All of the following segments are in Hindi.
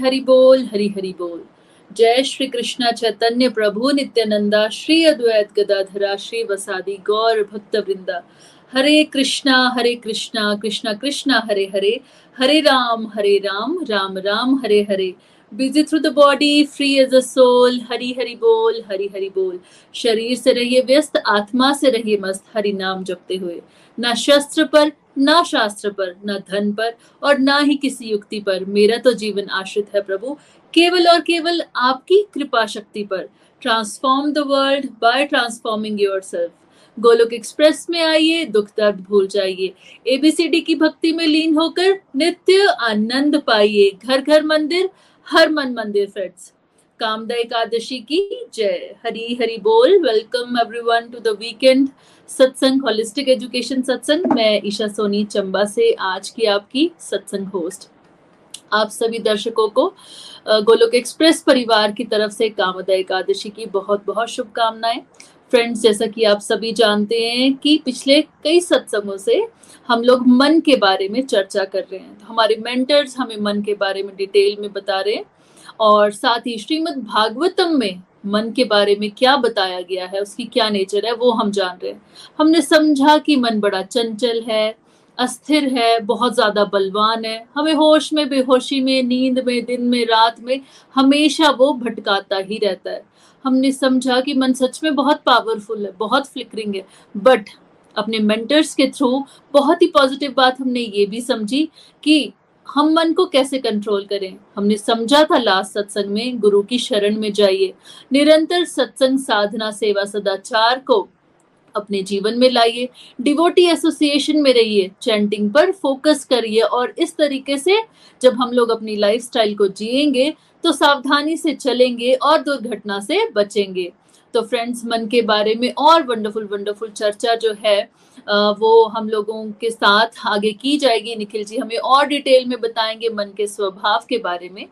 हरी बोल हरी हरि बोल। जय श्री कृष्ण चैतन्य प्रभु, नित्यानंदा, श्री अद्वैत गदाधरा, श्री वसादी, गौर भक्त वृंदा Hare Krishna Hare Krishna Krishna Krishna, Hare Hare. Hare Ram Hare Ram Ram Ram, Hare Hare. Busy through the body free as a soul Hari Hari बोल हरी हरि बोल। शरीर से रहिए व्यस्त, आत्मा से रहिए मस्त, हरि नाम जपते हुए। न शस्त्र पर ना शास्त्र पर, न धन पर और ना ही किसी युक्ति पर। मेरा तो जीवन आश्रित है प्रभु। केवल और केवल आपकी कृपा शक्ति पर। Transform the world by transforming yourself Golok express में आइए, दुख दर्द भूल जाइए। एबीसीडी की भक्ति में लीन होकर नित्य आनंद पाइए। घर घर मंदिर, हर मन मंदिर फ्रेंड्स कामदा एकादशी की जय। हरी हरी बोल। Welcome everyone to the weekend satsang holistic education satsang. मैं ईशा सोनी, चंबा से आज की आपकी सत्संग होस्ट आप सभी दर्शकों को गोलोक एक्सप्रेस परिवार की तरफ़ से कामदा एकादशी की बहुत बहुत शुभकामनाएँ। फ्रेंड्स जैसा कि आप सभी जानते हैं कि पिछले कई सत्संगों से हम लोग मन के बारे में चर्चा कर रहे हैं। तो हमारे मेंटर्स हमें मन के बारे में डिटेल में बता रहे हैं। और साथ ही श्रीमद भागवतम में मन के बारे में क्या बताया गया है, उसकी क्या नेचर है, वो हम जान रहे हैं। हमने समझा कि मन बड़ा चंचल है, अस्थिर है, बहुत ज़्यादा बलवान है। हमें होश में, बेहोशी में, नींद में, दिन में, रात में हमेशा वो भटकाता ही रहता है। हमने समझा कि मन सच में बहुत पावरफुल है, बहुत फ्लिकरिंग है बट अपने मेंटर्स के थ्रू बहुत ही पॉजिटिव बात हमने ये भी समझी कि हम मन को कैसे कंट्रोल करें? हमने समझा था लास्ट सत्संग में, गुरु की शरण में जाइए। निरंतर सत्संग साधना, सेवा, सदाचार को अपने जीवन में लाइए। डिवोटी एसोसिएशन में रहिए चैंटिंग पर फोकस करिए और इस तरीके से जब हम लोग अपनी लाइफस्टाइल को जिएँगे तो सावधानी से चलेंगे और दुर्घटना से बचेंगे। तो फ्रेंड्स मन के बारे में और वंडरफुल वंडरफुल चर्चा जो है वो हम लोगों के साथ आगे की जाएगी। निखिल जी हमें और डिटेल में बताएँगे मन के स्वभाव के बारे में।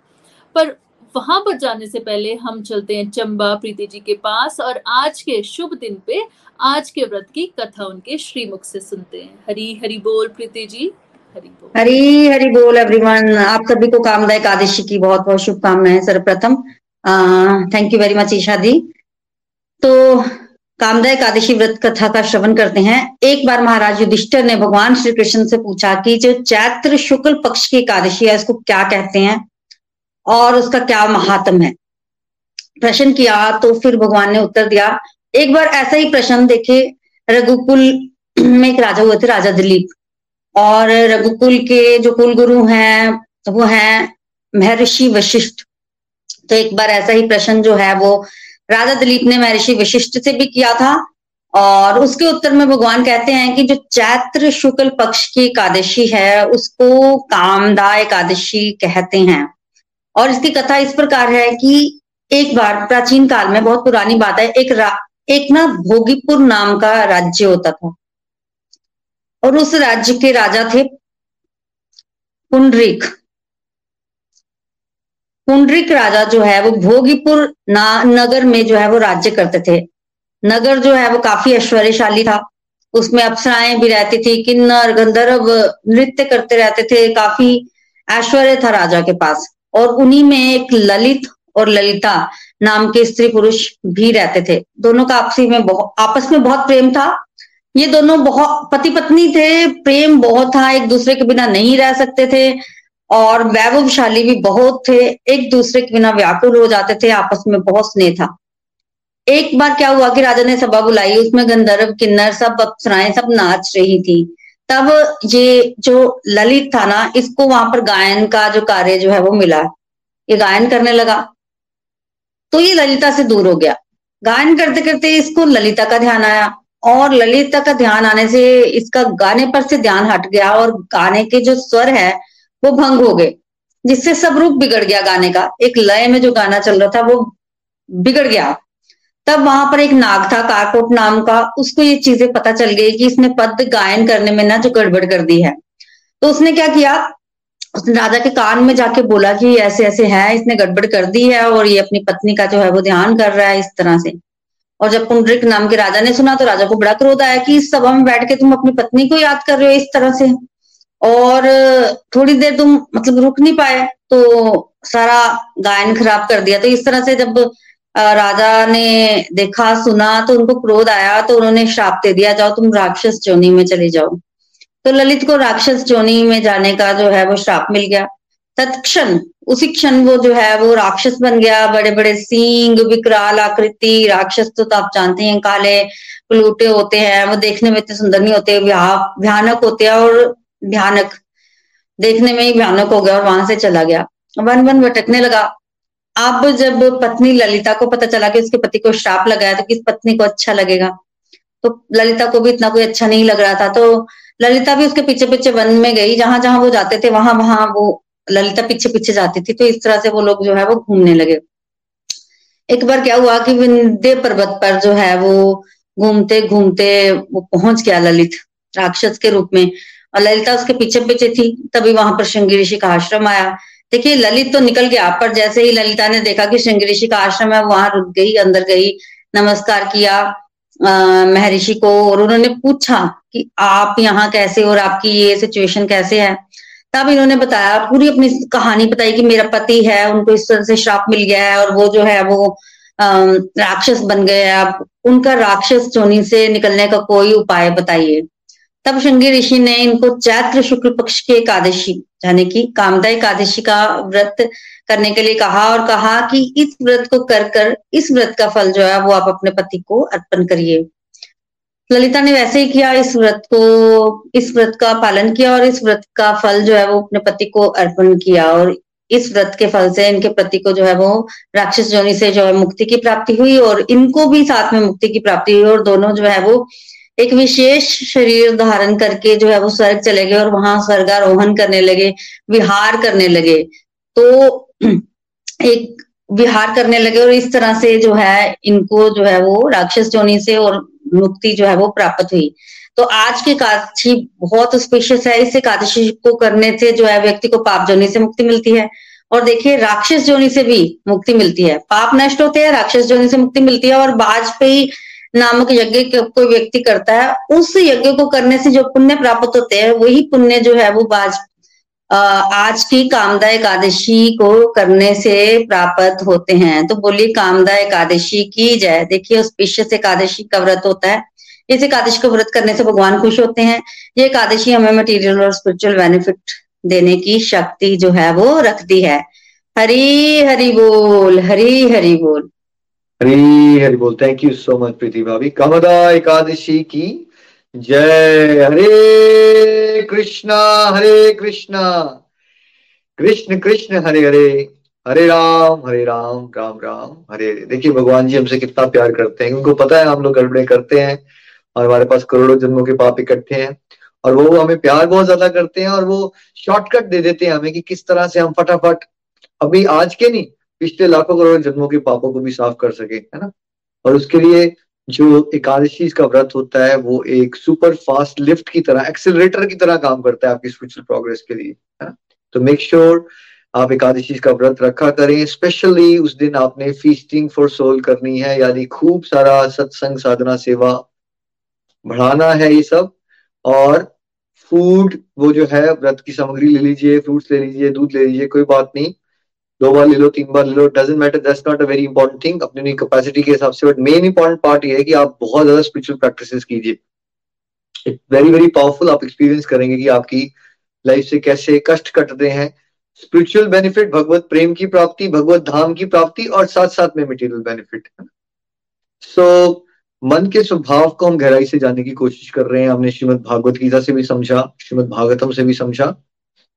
पर वहाँ पर जाने से पहले हम चलते हैं चंबा प्रीति जी के पास और आज के शुभ दिन पे आज के व्रत की कथा उनके श्रीमुख से सुनते हैं। हरी हरी बोल प्रीति जी। हरी हरी बोल एवरीवन आप सभी को कामदा एकादशी की बहुत बहुत शुभकामनाएँ सर्वप्रथम। Thank you very much Isha दी तो कामदा एकादशी व्रत कथा का श्रवण करते हैं। एक बार महाराज युधिष्ठर ने भगवान श्री कृष्ण से पूछा कि जो चैत्र शुक्ल पक्ष की एकादशी है, इसको क्या कहते हैं? और उसका क्या महात्म है? प्रश्न किया तो फिर भगवान ने उत्तर दिया, एक बार ऐसा ही प्रश्न देखे, रघुकुल में एक राजा हुए थे, राजा दिलीप। और रघुकुल के जो कुल गुरु हैं, वो हैं महर्षि वशिष्ठ। तो एक बार ऐसा ही प्रश्न जो है, वो राजा दिलीप ने महर्षि वशिष्ठ से भी किया था और उसके उत्तर में भगवान कहते हैं कि जो चैत्र शुक्ल पक्ष की एकादशी है, उसको कामदा एकादशी कहते हैं। और इसकी कथा इस प्रकार है कि एक बार, प्राचीन काल में बहुत पुरानी बात है, एक एक ना भोगीपुर नाम का राज्य होता था। और उस राज्य के राजा थे पुंडरिक। पुंडरिक राजा जो है वो भोगीपुर नगर में जो है वो राज्य करते थे। नगर जो है वो काफ़ी ऐश्वर्यशाली था। उसमें अप्सराएँ भी रहती थी, किन्नर, गंधर्व नृत्य करते रहते थे, काफ़ी ऐश्वर्य था राजा के पास। और उन्हीं में एक ललित और ललिता नाम के स्त्री पुरुष भी रहते थे। दोनों का आपसी में बहुत आपस में बहुत प्रेम था। ये दोनों बहुत पति पत्नी थे, प्रेम बहुत था, एक दूसरे के बिना नहीं रह सकते थे। और वैभवशाली भी बहुत थे, एक दूसरे के बिना व्याकुल हो जाते थे, आपस में बहुत स्नेह था। एक बार क्या हुआ कि राजा ने सभा बुलाई, उसमें गंधर्व, किन्नर सब अप्सराएँ, सब नाच रही थी। तब ये जो ललित था ना, इसको वहाँ पर गायन का जो कार्य जो है वो मिला। ये गायन करने लगा। तो ये ललिता से दूर हो गया। गायन करते करते इसको ललिता का ध्यान आया और ललिता का ध्यान आने से इसका गाने पर से ध्यान हट गया और गाने के जो स्वर है वो भंग हो गए, जिससे सब रूप बिगड़ गया गाने का। एक लय में जो गाना चल रहा था, वो बिगड़ गया। तब वहाँ पर एक नाग था, कारकोट नाम का। उसको ये चीज़ें पता चल गई कि इसने पद गायन करने में ना जो गड़बड़ कर दी है। तो उसने क्या किया? उसने राजा के कान में जाके बोला कि ऐसे ऐसे है, इसने गड़बड़ कर दी है और ये अपनी पत्नी का जो है वो ध्यान कर रहा है इस तरह से। और जब पुंडरिक नाम के राजा ने सुना तो राजा को बड़ा क्रोध आया कि इस सभा में बैठ के तुम अपनी पत्नी को याद कर रहे हो इस तरह से। और थोड़ी देर तुम मतलब रुक नहीं पाए तो सारा गायन खराब कर दिया। तो इस तरह से जब राजा ने देखा सुना तो उनको क्रोध आया तो उन्होंने श्राप दे दिया जाओ तुम राक्षस जोनी में चले जाओ। तो ललित को राक्षस जोनी में जाने का जो है वो श्राप मिल गया। तत्क्षण उसी क्षण वो जो है वो राक्षस बन गया। बड़े बड़े सींग विकराल आकृति राक्षस तो, तो आप जानते हैं काले पलूटे होते हैं वो देखने में इतने सुंदर नहीं होते भयानक होते हैं और भयानक। देखने में ही भयानक हो गया और वहाँ से चला गया। वन वन भटकने लगा। अब जब पत्नी ललिता को पता चला कि उसके पति को श्राप लगाया तो किस पत्नी को अच्छा लगेगा? तो ललिता को भी इतना कोई अच्छा नहीं लग रहा था। तो ललिता भी उसके पीछे पीछे वन में गई। जहाँ जहाँ वो जाते थे, वहाँ वहाँ वो ललिता पीछे पीछे जाती थी। तो इस तरह से वो लोग जो है वो घूमने लगे। एक बार क्या हुआ कि विंध्य पर्वत पर जो है वो घूमते घूमते वो पहुँच गया ललित राक्षस के रूप में। और ललिता उसके पीछे पीछे थी, तभी वहाँ पर श्रृंगी ऋषि का आश्रम आया। देखिए, ललित तो निकल गया, पर जैसे ही ललिता ने देखा कि श्रृंगी ऋषि का आश्रम है, वहाँ रुक गई, अंदर गई, नमस्कार किया महर्षि को, और उन्होंने पूछा कि आप यहाँ कैसे और आपकी ये सिचुएशन कैसे है? तब इन्होंने बताया पूरी अपनी कहानी बताई कि मेरा पति है, उनको इस तरह से श्राप मिल गया है और वो जो है, वो राक्षस बन गए हैं। अब उनका राक्षस चोनी से निकलने का कोई उपाय बताइए। तब श्रृंगी ऋषि ने इनको चैत्र शुक्ल पक्ष की एकादशी, यानी कि कामदा एकादशी का व्रत करने के लिए कहा और कहा कि इस व्रत को कर कर, इस व्रत का फल जो है वो आप अपने पति को अर्पण करिए। ललिता ने वैसे ही किया इस व्रत को, इस व्रत का पालन किया और इस व्रत का फल जो है वो अपने पति को अर्पण किया और इस व्रत के फल से इनके पति को जो है वो राक्षस जोनी से जो है मुक्ति की प्राप्ति हुई और इनको भी साथ में मुक्ति की प्राप्ति हुई और दोनों जो है वो एक विशेष शरीर धारण करके जो है वो स्वर्ग चले गए और वहाँ स्वर्गारोहण करने लगे, विहार करने लगे। तो एक विहार करने लगे और इस तरह से जो है इनको जो है वो राक्षस जोनी से और मुक्ति जो है वो प्राप्त हुई। तो आज की एकादशी बहुत स्पेशियस है। इस एकादशी को करने से जो है व्यक्ति को पाप जोनी से मुक्ति मिलती है। और देखिए, राक्षस जोनी से भी मुक्ति मिलती है। पाप नष्ट होते हैं, राक्षस जोनी से मुक्ति मिलती है और वाजपेयी नामक यज्ञ कोई व्यक्ति करता है। उस यज्ञ को करने से जो पुण्य प्राप्त होते हैं, वही पुण्य जो है, वो बाज आज की कामदा एकादशी को करने से प्राप्त होते हैं। तो बोलिए, कामदा एकादशी की जय। देखिए स्पेशियस एकादशी का व्रत होता है। इस एकादशी को व्रत करने से भगवान खुश होते हैं। ये एकादशी हमें मटेरियल और स्पिरिचुअल बेनिफिट देने की शक्ति जो है, वो रखती है। हरी हरि बोल, हरी हरि बोल। हरी हरि बोल thank you so much Preeti भाभी। कमदा एकादशी की जय। हरे कृष्णा हरे कृष्णा। कृष्ण कृष्ण, हरे हरे। हरे राम हरे राम राम राम, हरे हरे। देखिए, भगवान जी हमसे कितना प्यार करते हैं। उनको पता है हम लोग गड़बड़े करते हैं और हमारे पास करोड़ों जन्मों के पाप इकट्ठे हैं और वो हमें प्यार बहुत ज़्यादा करते हैं और वो शॉर्टकट दे देते हैं हमें कि किस तरह से हम फटाफट, अभी आज के नहीं पिछले लाखों करोड़ जन्मों के पापों को भी साफ़ कर सके, है ना? और उसके लिए जो एकादशी का व्रत होता है, वो एक सुपर फास्ट लिफ्ट की तरह एक्सेलरेटर की तरह काम करता है आपकी स्पिरिचुअल प्रोग्रेस के लिए, है ना? तो मेक श्योर sure आप एकादशी का व्रत रखा करें स्पेशली उस दिन आपने फीस्टिंग फॉर सोल करनी है, यानी खूब सारा सत्संग, साधना, सेवा बढ़ाना है ये सब, और फ़ूड वो जो है, व्रत की सामग्री ले लीजिए फ्रूट्स ले लीजिए, दूध ले लीजिए, कोई बात नहीं। दो बार ले लो तीन बार ले लो doesn't matter that's not a very important thing अपनी कैपेसिटी के हिसाब से बट मेन इंपॉर्टेंट पार्ट ये है कि आप बहुत ज़्यादा स्पिरिचुअल प्रैक्टिस कीजिए। इट वेरी वेरी पावरफुल आप एक्सपीरियंस करेंगे कि आपकी लाइफ से कैसे कष्ट कटते हैं। स्पिरिचुअल बेनिफिट भगवत प्रेम की प्राप्ति भगवत धाम की प्राप्ति और साथ साथ में मटेरियल बेनिफिट सो so, मन के स्वभाव को हम गहराई से जानने की कोशिश कर रहे हैं। हमने श्रीमद भागवत गीता से भी समझा श्रीमद भागवतम से भी समझा।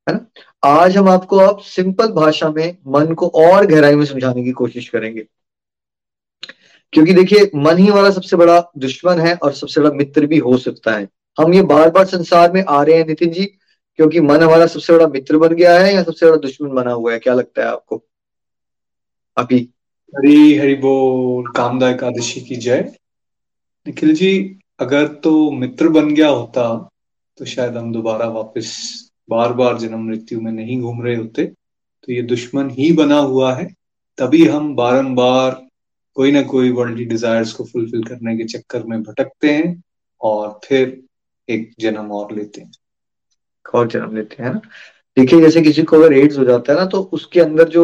है ना? आज हम आपको आप सिंपल भाषा में मन को और गहराई में समझाने की कोशिश करेंगे। क्योंकि देखिए, मन ही हमारा सबसे बड़ा दुश्मन है और सबसे बड़ा मित्र भी हो सकता है। हम ये बार बार संसार में आ रहे हैं, नितिन जी, क्योंकि मन हमारा सबसे बड़ा मित्र बन गया है या सबसे बड़ा दुश्मन बना हुआ है? क्या लगता है आपको? अभी। हरी हरी बोल, कामदा एकादशी की जय। निखिल जी, अगर तो मित्र बन गया होता तो शायद हम दोबारा वापस बार बार जन्म मृत्यु में नहीं घूम रहे होते तो ये दुश्मन ही बना हुआ है। तभी हम बारंबार कोई ना कोई वर्ल्डली डिजायर्स को फुलफिल करने के चक्कर में भटकते हैं और फिर एक जन्म और लेते हैं। और जन्म लेते हैं ना? देखिए, जैसे किसी को अगर एड्स हो जाता है ना तो उसके अंदर जो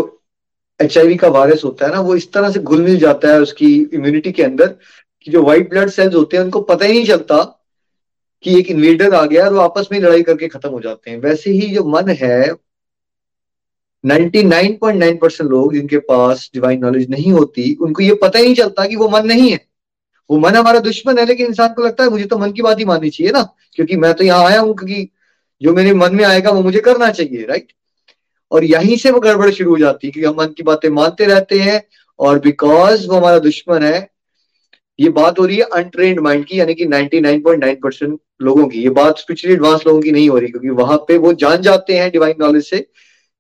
एचआईवी का वायरस होता है ना, वो इस तरह से घुल मिल जाता है उसकी इम्यूनिटी के अंदर कि जो व्हाइट ब्लड सेल्स होते हैं, उनको पता ही नहीं चलता कि एक इन्वेडर आ गया और वो आपस में लड़ाई करके खत्म हो जाते हैं। वैसे ही जो मन है 99.9 परसेंट लोग जिनके पास डिवाइन नॉलेज नहीं होती, उनको ये पता ही नहीं चलता कि वो मन नहीं है। वो मन हमारा दुश्मन है, लेकिन इंसान को लगता है, मुझे तो मन की बात ही माननी चाहिए ना, क्योंकि मैं तो यहाँ आया हूँ, क्योंकि जो मेरे मन में आएगा, वो मुझे करना चाहिए राइट और यहीं से वो गड़बड़ शुरू हो जाती है क्योंकि हम मन की बातें मानते रहते हैं और बिकॉज़ वो हमारा दुश्मन है, ये बात हो रही है अनट्रेंड माइंड की, यानी कि 99.9 परसेंट लोगों की। ये बात स्पिरिचुअली एडवांस लोगों की नहीं हो रही, क्योंकि वहाँ पे वो जान जाते हैं डिवाइन नॉलेज से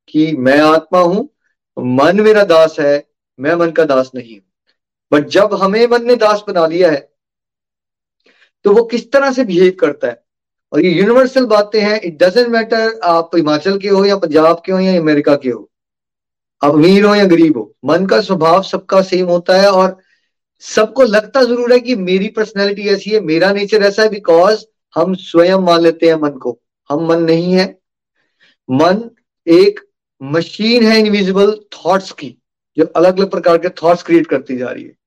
कि मैं आत्मा हूँ, मन मेरा दास है, मैं मन का दास नहीं हूँ। बट जब हमें मन ने दास बना लिया है तो वो किस तरह से बिहेव करता है? और ये यूनिवर्सल बातें हैं इट डजेंट मैटर आप हिमाचल के हो या पंजाब के हो या अमेरिका के हो। आप अमीर हो या गरीब हो, मन का स्वभाव सबका सेम होता है और सबको लगता ज़रूर है कि मेरी पर्सनैलिटी ऐसी है, मेरा नेचर ऐसा है बिकॉज़ हम स्वयं मान लेते हैं मन को। हम मन नहीं है। मन एक मशीन है इनविजिबल थॉट्स की, जो अलग अलग प्रकार के थॉट्स क्रिएट करती जा रही है।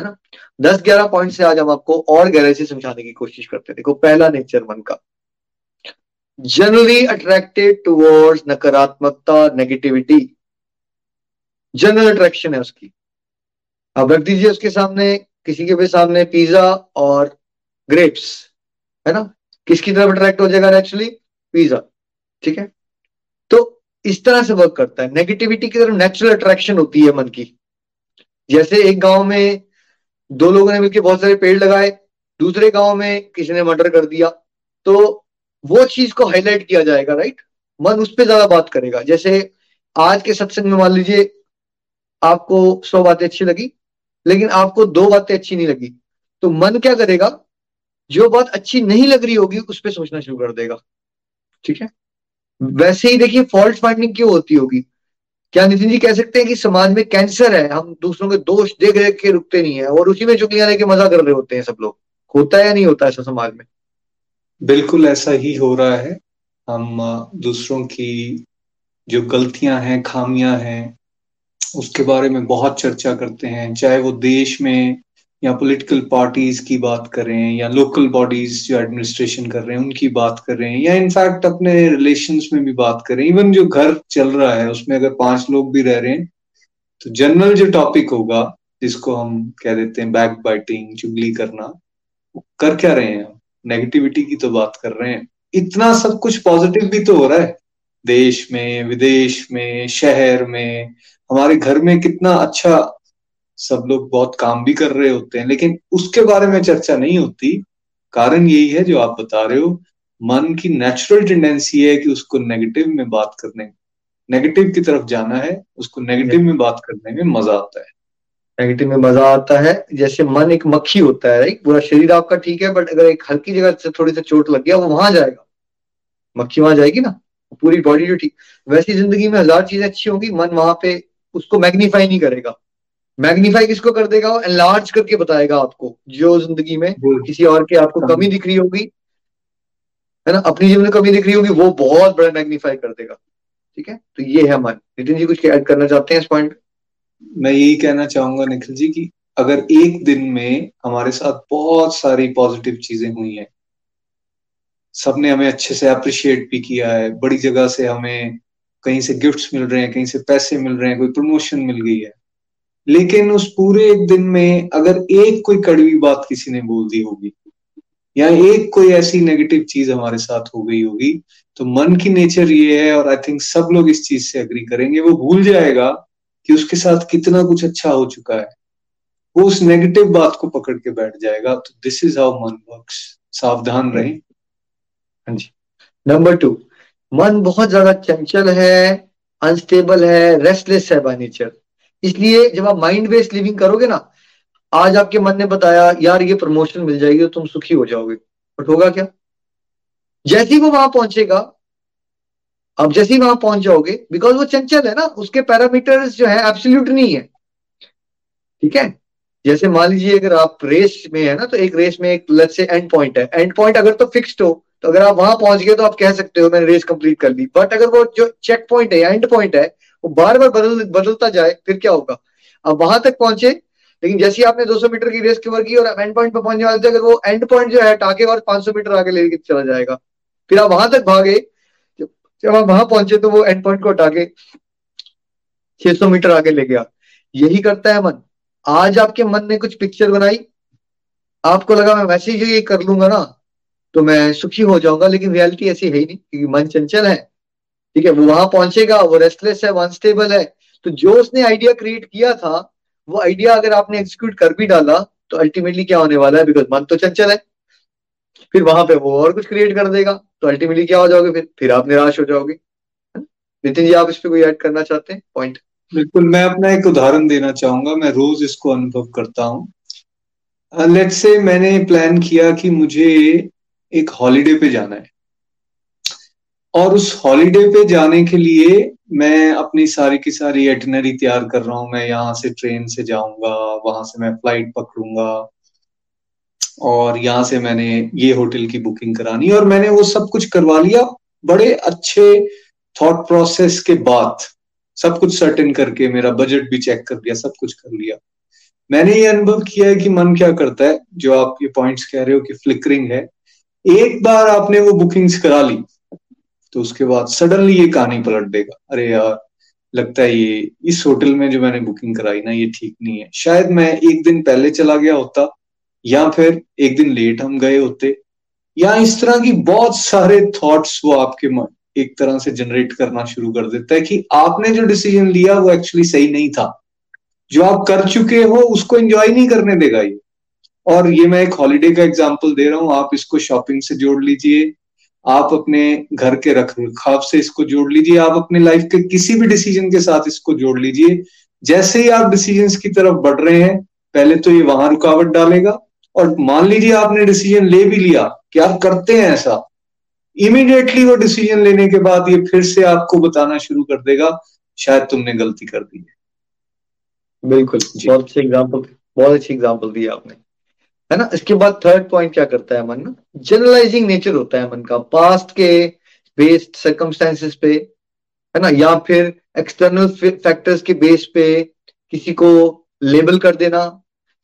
है ना? दस ग्यारह पॉइंट से आज हम आपको और गहराई से समझाने की कोशिश करते हैं। देखो, पहला नेचर मन का। जनरली अट्रैक्टेड टूवर्ड्स नकारात्मकता नेगेटिविटी जनरल अट्रैक्शन है उसकी। अब रख दीजिए उसके सामने, किसी के भी सामने पिज्जा और ग्रेप्स है ना? किसकी तरफ़ अट्रैक्ट हो जाएगा नेचुरली पिज्जा ठीक है? तो इस तरह से वर्क करता है। नेगेटिविटी की तरफ़ नेचुरल अट्रैक्शन होती है मन की। जैसे एक गाँव में दो लोगों ने मिलकर बहुत सारे पेड़ लगाए, दूसरे गाँव में किसी ने मर्डर कर दिया तो वो चीज़ को हाईलाइट किया जाएगा राइट मन उस पर ज़्यादा बात करेगा। जैसे आज के सत्संग में मान लीजिए, आपको सौ बातें अच्छी लगी, लेकिन आपको दो बातें अच्छी नहीं लगी तो मन क्या करेगा? जो बात अच्छी नहीं लग रही होगी, उस पर सोचना शुरू कर देगा। ठीक है? वैसे ही देखिए फॉल्ट फाइंडिंग क्यों होती होगी? क्या नितिन जी कह सकते हैं कि समाज में कैंसर है, हम दूसरों के दोष देख देख के रुकते नहीं है, और उसी में चुगलियाँ लेके मज़ा कर रहे होते हैं सब लोग। होता है या नहीं होता ऐसा समाज में? बिल्कुल ऐसा ही हो रहा है। हम दूसरों की जो गलतियाँ हैं, खामियाँ हैं, उसके बारे में बहुत चर्चा करते हैं। चाहे वो देश में या पॉलिटिकल पार्टीज़ की बात करें, या लोकल बॉडीज जो एडमिनिस्ट्रेशन कर रहे हैं, उनकी बात कर रहे हैं, या इनफैक्ट अपने रिलेशंस में भी बात करें। इवन जो घर चल रहा है, उसमें अगर पाँच लोग भी रह रहे हैं तो जनरल जो टॉपिक होगा, जिसको हम कह देते हैं बैक बाइटिंग चुगली करना कर क्या रहे हैं? नेगेटिविटी की तो बात कर रहे हैं। इतना सब कुछ पॉजिटिव भी तो हो रहा है। देश में, विदेश में, शहर में, हमारे घर में कितना अच्छा सब लोग बहुत काम भी कर रहे होते हैं, लेकिन उसके बारे में चर्चा नहीं होती। कारण यही है जो आप बता रहे हो, मन की नेचुरल टेंडेंसी है कि उसको नेगेटिव में बात करने नेगेटिव की तरफ़ जाना है, उसको नेगेटिव में बात करने में मज़ा आता है। नेगेटिव में मज़ा आता है। जैसे मन एक मक्खी होता है राइट पूरा शरीर आपका ठीक है बट अगर एक हल्की जगह से थोड़ी सी चोट लग गया, वो वहाँ जाएगा। मक्खी वहाँ जाएगी ना, पूरी बॉडी जो ठीक। वैसी ज़िंदगी में हज़ार चीज़ें अच्छी होंगी, मन वहाँ पे उसको मैग्नीफाई नहीं करेगा। मैग्नीफाई किसको कर देगा वो? एनलार्ज करके बताएगा आपको जो ज़िंदगी में किसी और के आपको कमी दिख रही होगी है ना? अपनी जीवन में कमी दिख रही होगी वो बहुत बड़ा मैग्नीफाई कर देगा। ठीक है? तो ये है मन नितिन जी कुछ ऐड करना चाहते हैं इस पॉइंट मैं यही कहना चाहूँगा निखिल जी की अगर एक दिन में हमारे साथ बहुत सारी पॉजिटिव चीज़ें हुई हैं सबने हमें अच्छे से अप्रिशिएट भी किया है बड़ी जगह से हमें कहीं से गिफ्ट्स मिल रहे हैं कहीं से पैसे मिल रहे हैं कोई प्रमोशन मिल गई है लेकिन उस पूरे एक दिन में अगर एक कोई कड़वी बात किसी ने बोल दी होगी, या एक कोई ऐसी नेगेटिव चीज़ हमारे साथ हो गई होगी तो मन की नेचर ये है और आई थिंक सब लोग इस चीज़ से अग्री करेंगे। वो भूल जाएगा कि उसके साथ कितना कुछ अच्छा हो चुका है। वो उस नेगेटिव बात को पकड़ के बैठ जाएगा। तो दिस इज़ हाउ मन वर्क्स सावधान रहे। हाँ जी। नंबर टू मन बहुत ज़्यादा चंचल है अनस्टेबल है रेस्टलेस है बाय नेचर इसलिए जब आप माइंड बेस्ड लिविंग करोगे ना, आज आपके मन ने बताया, यार, ये प्रमोशन मिल जाएगी तो तुम सुखी हो जाओगे। बट होगा क्या? जैसे ही वो वहाँ पहुंचेगा अब जैसे ही वहाँ पहुँच जाओगे बिकॉज़ वो चंचल है ना, उसके पैरामीटर्स जो है एब्सोल्यूट नहीं है। ठीक है? जैसे मान लीजिए, अगर आप रेस में है ना तो एक रेस में एक लट से एंड पॉइंट है। एंड पॉइंट अगर तो फिक्स्ड हो तो अगर आप वहाँ पहुँच गए तो आप कह सकते हो, मैंने रेस कंप्लीट कर ली। बट अगर वो जो चेक पॉइंट है एंड पॉइंट है वो बार बार बदल, बदलता जाए, फिर क्या होगा? अब वहाँ तक पहुँचे, लेकिन जैसे आपने 200 मीटर की रेस कवर की और एंड पॉइंट पे पहुँचने वाले थे, अगर वो एंड पॉइंट जो है, टाके और 500 मीटर आगे लेके चला जाएगा। फिर आप वहाँ तक भागे, जब आप वहाँ पहुँचे तो वो एंड पॉइंट को हटा के 600 मीटर आगे ले गया। यही करता है मन। आज आपके मन ने कुछ पिक्चर बनाई, आपको लगा मैं वैसे ही ये कर लूँगा ना तो मैं सुखी हो जाऊँगा, लेकिन रियलिटी ऐसी है ही नहीं, क्योंकि मन चंचल है। ठीक है, वो वहाँ पहुंचेगा, वो रेस्टलेस है वो अनस्टेबल है। तो जो उसने आइडिया क्रिएट किया था, वो आइडिया अगर आपने एग्जीक्यूट कर भी डाला तो अल्टीमेटली क्या होने वाला है? बिकॉज़ मन तो चंचल है। फिर वहाँ पे वो और कुछ क्रिएट कर देगा तो अल्टीमेटली क्या हो जाओगे फिर? फिर आप निराश हो जाओगे। नितिन जी, आप इस पर कोई ऐड करना चाहते हैं? पॉइंट बिल्कुल, मैं अपना एक उदाहरण देना चाहूँगा। मैं रोज इसको अनुभव करता हूँ। लेट से मैंने प्लान किया कि मुझे एक हॉलीडे पे जाना है। और उस हॉलीडे पे जाने के लिए मैं अपनी सारी की सारी एटनरी तैयार कर रहा हूँ। मैं यहाँ से ट्रेन से जाऊँगा, वहाँ से मैं फ़्लाइट पकड़ूँगा और यहाँ से मैंने ये होटल की बुकिंग करानी और मैंने वो सब कुछ करवा लिया बड़े अच्छे थॉट प्रोसेस के बाद। सब कुछ सर्टेन करके, मेरा बजट भी चेक कर लिया, सब कुछ कर लिया। मैंने ये अनुभव किया है कि मन क्या करता है, जो आप ये पॉइंट्स कह रहे हो कि फ्लिकरिंग है। एक बार आपने वो बुकिंग्स करा ली तो उसके बाद सडनली ये कहानी पलट देगा। अरे यार, लगता है ये, इस होटल में जो मैंने बुकिंग कराई ना, ये ठीक नहीं है। शायद मैं एक दिन पहले चला गया होता, या फिर एक दिन लेट हम गए होते। या इस तरह की बहुत सारे थॉट्स वो आपके मन एक तरह से जनरेट करना शुरू कर देता है कि आपने जो डिसीज़न लिया, वो एक्चुअली सही नहीं था। जो आप कर चुके हो, उसको एंजॉय नहीं करने देगा ये। और ये मैं एक हॉलीडे का एग्ज़ाम्पल दे रहा हूँ, आप इसको शॉपिंग से जोड़ लीजिए। आप अपने घर के रख रखाव से इसको जोड़ लीजिए। आप अपने लाइफ के किसी भी डिसीज़न के साथ इसको जोड़ लीजिए। जैसे ही आप डिसीज़न की तरफ़ बढ़ रहे हैं पहले तो ये वहाँ रुकावट डालेगा और मान लीजिए आपने डिसीज़न ले भी लिया कि आप करते हैं ऐसा। इमीडिएटली वो डिसीज़न लेने के बाद ये फिर से आपको बताना शुरू कर देगा शायद तुमने गलती कर दी है। बिल्कुल। बहुत अच्छी एग्ज़ाम्पल बहुत अच्छी एग्ज़ाम्पल दी आपने। है ना? इसके बाद थर्ड पॉइंट क्या करता है मन ना जनरलाइजिंग नेचर होता है मन का पास्ट के बेस्ड सर्कमस्टेंसेस पे है ना? या फिर एक्सटर्नल फैक्टर्स के बेस पे किसी को लेबल कर देना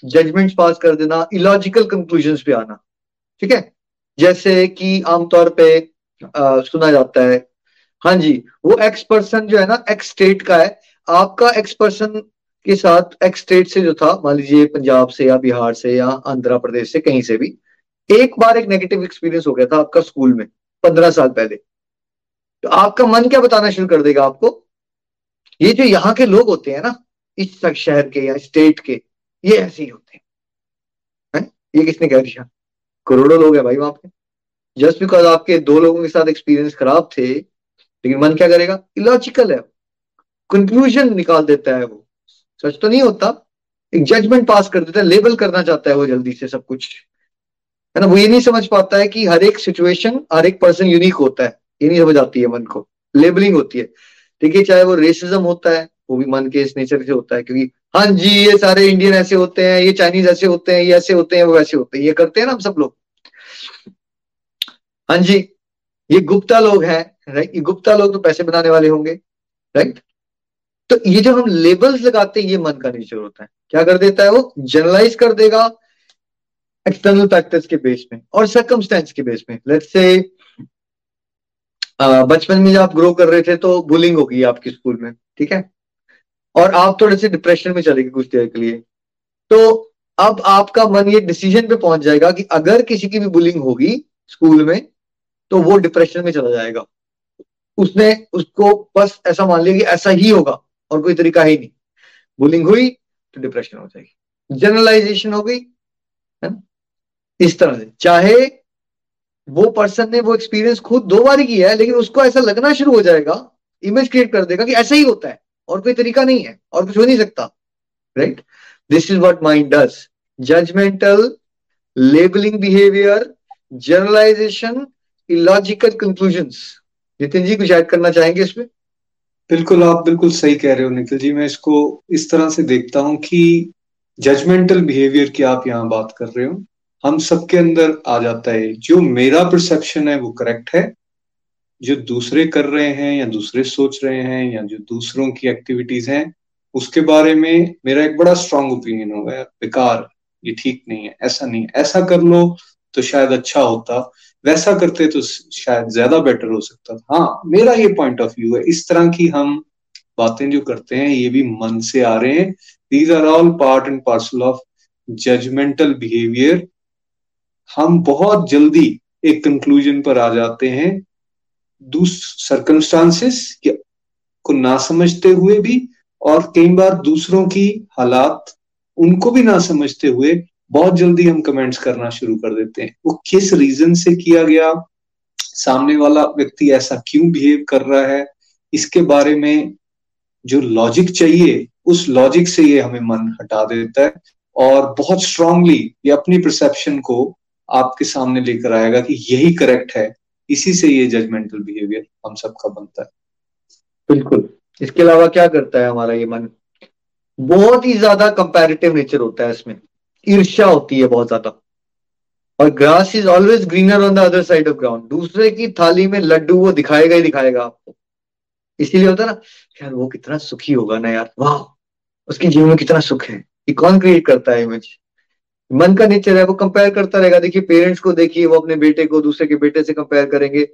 जजमेंट्स पास कर देना इलॉजिकल कंक्लूजन पे आना ठीक है? जैसे कि आमतौर पे आ, सुना जाता है हाँ जी वो एक्स पर्सन जो है ना एक्स स्टेट का है आपका एक्स पर्सन के साथ एक्स स्टेट से जो था मान लीजिए पंजाब से या बिहार से या आंध्र प्रदेश से कहीं से भी एक बार एक नेगेटिव एक्सपीरियंस हो गया था आपका स्कूल में, पंद्रह साल पहले। तो आपका मन क्या बताना शुरू कर देगा आपको? ये जो यहाँ के लोग होते हैं ना, इस शहर के या स्टेट के, ये ऐसे ही होते हैं। है? ये किसने कह दिया? करोड़ों लोग हैं भाई वहाँ पे। जस्ट बिकॉज़ आपके दो लोगों के साथ एक्सपीरियंस खराब थे, लेकिन मन क्या करेगा? इलॉजिकल है कंक्लूजन निकाल देता है वो। सच तो नहीं होता। एक जजमेंट पास कर देता है लेबल करना चाहता है वो जल्दी से सब कुछ। है ना वो ये नहीं समझ पाता है कि हर एक सिचुएशन हर एक पर्सन यूनिक होता है। ये नहीं समझ आती है मन को। लेबलिंग होती है। देखिए, चाहे वो रेसिज्म होता है, वो भी मन के इस नेचर से होता है, क्योंकि हाँ जी, ये सारे इंडियन ऐसे होते हैं, ये चाइनीज़ ऐसे होते हैं, ये ऐसे होते हैं, वो वैसे होते हैं। ये करते हैं ना हम सब लोग। हाँ जी, ये गुप्ता लोग हैं राइट ये गुप्ता लोग तो पैसे बनाने वाले होंगे राइट तो ये जो हम लेबल्स लगाते हैं, ये मन का नेचर होता है। क्या कर देता है वो? जनरलाइज कर देगा एक्सटर्नल फैक्टर्स के बेस में और सर्कमस्टेंस के बेस में. लेट्स से बचपन में जब आप ग्रो कर रहे थे तो बुलिंग होगी आपके स्कूल में, ठीक है? और आप थोड़े से डिप्रेशन में चलेंगे कुछ देर के लिए. तो अब आपका मन ये डिसीज़न पे पहुँच जाएगा कि अगर किसी की भी बुलिंग होगी स्कूल में तो वो डिप्रेशन में चला जाएगा. उसने उसको बस ऐसा मान लिया कि ऐसा ही होगा और कोई तरीका ही नहीं. बुलिंग हुई तो डिप्रेशन हो जाएगी. जनरलाइजेशन हो गई इस तरह से। चाहे वो पर्सन ने वो एक्सपीरियंस खुद दो बार ही किया है, लेकिन उसको ऐसा लगना शुरू हो जाएगा इमेज क्रिएट कर देगा कि ऐसा ही होता है, और कोई तरीका नहीं है, और कुछ हो नहीं सकता right this is what mind does judgemental labelling behaviour generalisation illogical conclusion Nitin ji, कुछ ऐड करना चाहेंगे इसमें? बिल्कुल, आप बिल्कुल सही कह रहे हो निखिल जी। मैं इसको इस तरह से देखता हूँ कि जजमेंटल बिहेवियर की आप यहाँ बात कर रहे हो। हम सबके अंदर आ जाता है। जो मेरा परसेप्शन है वो करेक्ट है। जो दूसरे कर रहे हैं या दूसरे सोच रहे हैं या जो दूसरों की एक्टिविटीज़ हैं, उसके बारे में मेरा एक बड़ा स्ट्रांग ओपिनियन होगा बेकार, ये ठीक नहीं है, ऐसा नहीं है। ऐसा कर लो तो शायद अच्छा होता। वैसा करते तो शायद ज़्यादा बेटर हो सकता था। हाँ मेरा ये पॉइंट ऑफ़ व्यू है। इस तरह की हम बातें जो करते हैं, ये भी मन से आ रहे हैं। These are all part and parcel of judgemental behaviour हम बहुत जल्दी एक कंक्लूजन पर आ जाते हैं सर्कमस्टांसिस को ना समझते हुए भी और कई बार दूसरों की हालात उनको भी ना समझते हुए बहुत जल्दी हम कमेंट्स करना शुरू कर देते हैं। वो किस रीजन से किया गया? सामने वाला व्यक्ति ऐसा क्यों बिहेव कर रहा है? इसके बारे में जो लॉजिक चाहिए, उस लॉजिक से ये हमें मन हटा देता है और बहुत स्ट्रांगली ये अपनी परसेप्शन को आपके सामने लेकर आएगा कि यही करेक्ट है। इसी से ये जजमेंटल बिहेवियर हम सबका बनता है। बिल्कुल। इसके अलावा क्या करता है हमारा ये मन? बहुत ही ज़्यादा कंपैरेटिव नेचर होता है इसमें। ईर्ष्या होती है बहुत ज़्यादा। और grass is always greener on the other side of ground दूसरे की थाली में लड्डू वो दिखाएगा ही दिखाएगा आपको। इसीलिए होता है ना, यार, वो कितना सुखी होगा ना यार। वाह, उसके जीवन में कितना सुख है। ये कौन क्रिएट करता है इमेज मन का नेचर है, वो कंपेयर करता रहेगा। देखिए पेरेंट्स को देखिए, वो अपने बेटे को दूसरे के बेटे से कंपेयर करेंगे।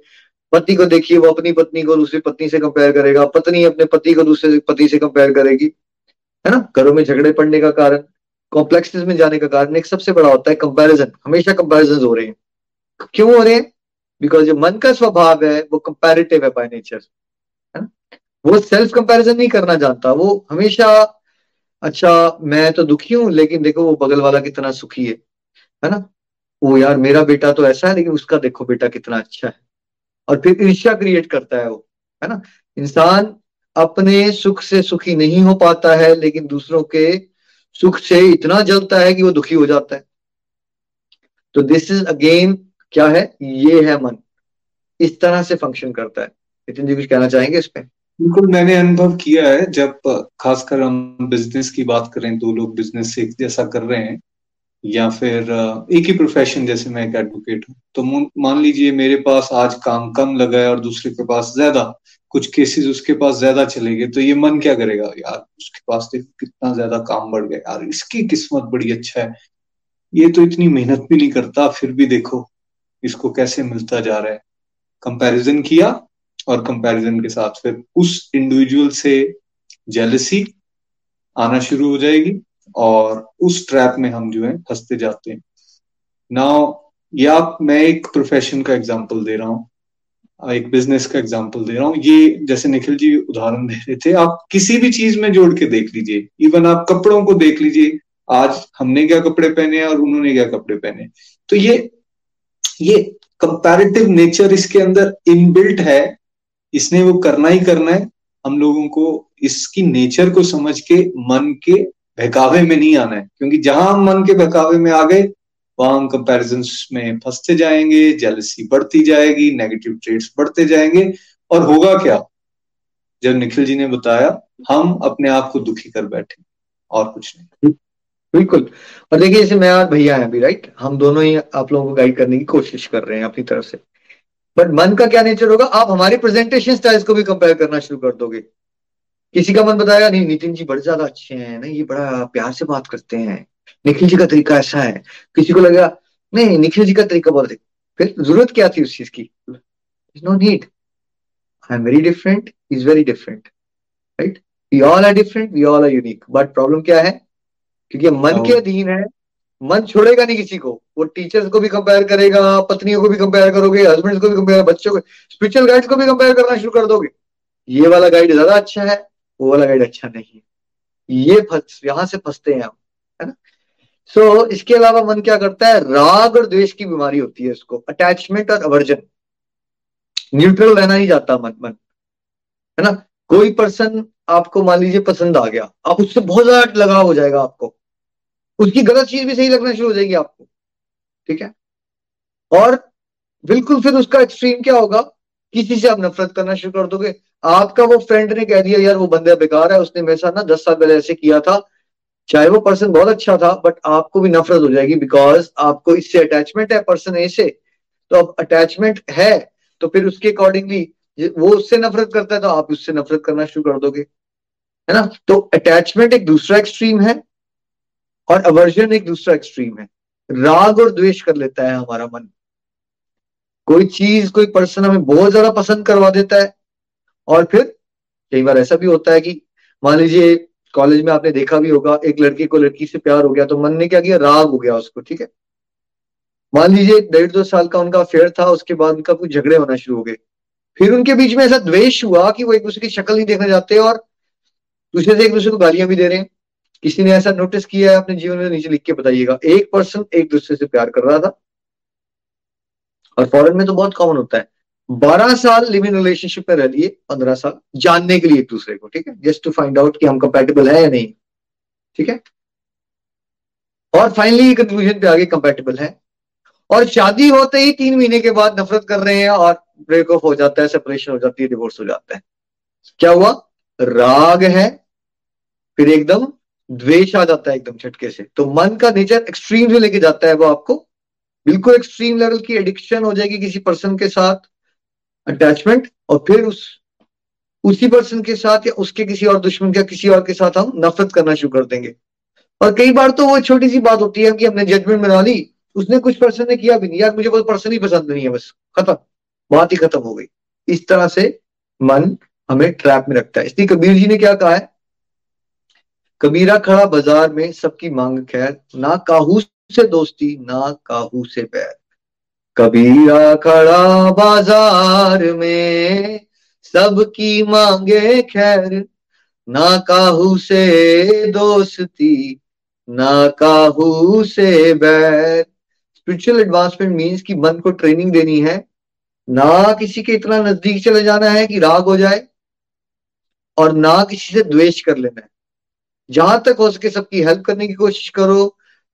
पति को देखिए, वो अपनी पत्नी को दूसरी पत्नी से कंपेयर करेगा। पत्नी अपने पति को दूसरे पति से कंपेयर करेगी। है ना? घरों में झगड़े पड़ने का कारण कॉम्प्लेक्सनेस में जाने का कारण एक सबसे बड़ा होता है कंपैरिजन हमेशा कंपैरिजन हो रहे हैं। क्यों हो रहे हैं? बिकॉज़ जो मन का स्वभाव है, वो कंपैरेटिव है बाय नेचर है ना? वो सेल्फ कंपैरिजन नहीं करना जानता। वो हमेशा अच्छा मैं तो दुखी हूँ, लेकिन देखो वो बगल वाला कितना सुखी है है ना? वो यार मेरा बेटा तो ऐसा है, लेकिन उसका देखो बेटा कितना अच्छा है। और फिर ईर्ष्या क्रिएट करता है वो, है ना? इंसान अपने सुख से सुखी नहीं हो पाता है, लेकिन दूसरों के सुख से इतना जलता है कि वो दुखी हो जाता है। तो दिस इज़ अगेन क्या है? ये है मन। इस तरह से फ़ंक्शन करता है। नितिन जी कुछ कहना चाहेंगे इस पर बिल्कुल मैंने अनुभव किया है, जब खासकर हम बिज़नेस की बात करें, दो लोग बिज़नेस से जैसा कर रहे हैं, या फिर एक ही प्रोफेशन जैसे मैं एक एडवोकेट हूँ। तो मान लीजिए मेरे पास आज काम कम लगा है और दूसरे के पास ज़्यादा, कुछ केसेस उसके पास ज़्यादा चले गए तो ये मन क्या करेगा? यार, उसके पास देखो कितना ज़्यादा काम बढ़ गया, यार, इसकी किस्मत बड़ी अच्छा है। ये तो इतनी मेहनत भी नहीं करता, फिर भी देखो, इसको कैसे मिलता जा रहा है। कंपैरिजन किया और कंपैरिजन के साथ फिर उस इंडिविजुअल से जेलसी आना शुरू हो जाएगी और उस ट्रैप में हम जो है फंसते जाते हैं। नाउ या मैं एक प्रोफेशन का एग्जांपल दे रहा हूँ, एक बिज़नेस का एग्जांपल दे रहा हूँ। ये, जैसे निखिल जी उदाहरण दे रहे थे, आप किसी भी चीज़ में जोड़ के देख लीजिए। इवन आप कपड़ों को देख लीजिए, आज हमने क्या कपड़े पहने और उन्होंने क्या कपड़े पहने तो ये ये कंपैरेटिव नेचर इसके अंदर इनबिल्ट है इसने वो करना ही करना है। हम लोगों को इसकी नेचर को समझ के, मन के बहकावे में नहीं आना है। क्योंकि जहाँ हम मन के बहकावे में आ गए, वहाँ हम कंपेरिजन में फंसते जाएँगे जेलसी बढ़ती जाएगी नेगेटिव ट्रेड्स बढ़ते जाएँगे। और होगा क्या? जब निखिल जी ने बताया, हम अपने आप को दुखी कर बैठे और कुछ नहीं। बिल्कुल। और देखिए, जैसे मैं और भैया हैं अभी राइट हम दोनों ही आप लोगों को गाइड करने की कोशिश कर रहे हैं अपनी तरफ़ से। बट मन का क्या नेचर होगा? आप हमारी प्रेजेंटेशन स्टाइल्स को भी कंपेयर करना शुरू कर दोगे। किसी का मन बताएगा नहीं नितिन जी बड़े ज़्यादा अच्छे हैं नहीं ये बड़ा प्यार से बात करते हैं। निखिल जी का तरीका ऐसा है। किसी को लगेगा नहीं निखिल जी का तरीका बहुत फिर ज़रूरत क्या थी उस चीज़ की? No need I am very different is very different right we all are different we all are unique but problem क्या है? क्योंकि मन के अधीन है मन छोड़ेगा नहीं किसी को। वो टीचर्स को भी कंपेयर करेगा पत्नियों को भी कंपेयर करोगे हस्बैंड को भी कंपेयर बच्चों को स्पिरिचुअल गाइड्स को भी कंपेयर करना शुरू कर दोगे। ये वाला गाइड ज़्यादा अच्छा है वो वाला गाइड अच्छा नहीं है। ये फंस यहाँ से फंसते हैं हम है ना? सो so, इसके अलावा मन क्या करता है? राग और द्वेष की बीमारी होती है इसको। अटैचमेंट और अवर्जन न्यूट्रल रहना ही जाता मन मन है ना? कोई पर्सन आपको मान लीजिए पसंद आ गया आप उससे बहुत ज़्यादा लगाव हो जाएगा आपको। उसकी गलत चीज़ भी सही लगना शुरू हो जाएगी आपको, ठीक है? और बिल्कुल फिर उसका एक्सट्रीम क्या होगा? किसी से आप नफरत करना शुरू कर दोगे। आपका वो फ्रेंड ने कह दिया, यार, वो बंदा बेकार है, उसने मेरे साथ ना दस साल पहले ऐसे किया था। चाहे वो पर्सन बहुत अच्छा था बट आपको भी नफरत हो जाएगी बिकॉज़ आपको इससे अटैचमेंट है पर्सन ए से। तो अब अटैचमेंट है तो फिर उसके अकॉर्डिंगली वो उससे नफरत करता है तो आप उससे नफरत करना शुरू कर दोगे। है ना? तो अटैचमेंट एक दूसरा एक्सट्रीम है। और अवर्जन एक दूसरा एक्सट्रीम है। राग और द्वेष कर लेता है हमारा मन। कोई चीज़, कोई पर्सन हमें बहुत ज़्यादा पसंद करवा देता है और फिर कई बार ऐसा भी होता है कि मान लीजिए कॉलेज में आपने देखा भी होगा, एक लड़की को लड़की से प्यार हो गया तो मन ने क्या किया? राग हो गया उसको, ठीक है? मान लीजिए डेढ़ दो साल का उनका अफेयर था, उसके बाद उनका कुछ झगड़े होना शुरू हो गए। फिर उनके बीच में ऐसा द्वेष हुआ कि वो एक दूसरे की शक्ल नहीं देखने जाते और दूसरे से एक दूसरे को गालियाँ भी दे रहे हैं। किसी ने ऐसा नोटिस किया है अपने जीवन में नीचे लिख के बताइएगा। एक पर्सन एक दूसरे से प्यार कर रहा था। और फॉरेन में तो बहुत कॉमन होता है। बारह साल लिविंग रिलेशनशिप में रह लिए, पंद्रह साल जानने के लिए एक दूसरे को, ठीक है? जस्ट टू फाइंड आउट कि हम कंपेटेबल है या नहीं। ठीक है? और फाइनली कंक्लूजन पे आगे कंपेटेबल है। और शादी होते ही तीन महीने के बाद नफरत कर रहे हैं और ब्रेक ऑफ़ हो जाता है सेपरेशन हो जाती है डिवोर्स हो जाता है। क्या हुआ? राग है, फिर एकदम द्वेष आ जाता है एकदम झटके से। तो मन का नेचर एक्सट्रीम से लेके जाता है वो आपको। बिल्कुल एक्सट्रीम लेवल की एडिक्शन हो जाएगी किसी पर्सन के साथ अटैचमेंट और फिर उस, उसी पर्सन के साथ या उसके किसी और दुश्मन या किसी और के साथ हम नफरत करना शुरू कर देंगे। और कई बार तो वो छोटी सी बात होती है कि हमने जजमेंट बना ली, उसने कुछ पर्सन ने किया भी नहीं। यार, मुझे कोई पर्सन ही पसंद नहीं है बस। खत्म। बात ही खत्म हो गई। इस तरह से मन हमें ट्रैप में रखता है। इसलिए कबीर जी ने क्या कहा है? कबीरा खड़ा बाज़ार में सबकी मांग खैर, ना काहू से दोस्ती, ना काहू से पैर। कबीरा खड़ा बाज़ार में सबकी मांगे खैर, ना काहू से दोस्ती, ना काहू से बैर। स्पिरिचुअल एडवांसमेंट मीन्स कि मन को ट्रेनिंग देनी है, ना किसी के इतना नज़दीक चले जाना है कि राग हो जाए, और ना किसी से द्वेष कर लेना है। जहाँ तक हो सके सबकी हेल्प करने की कोशिश करो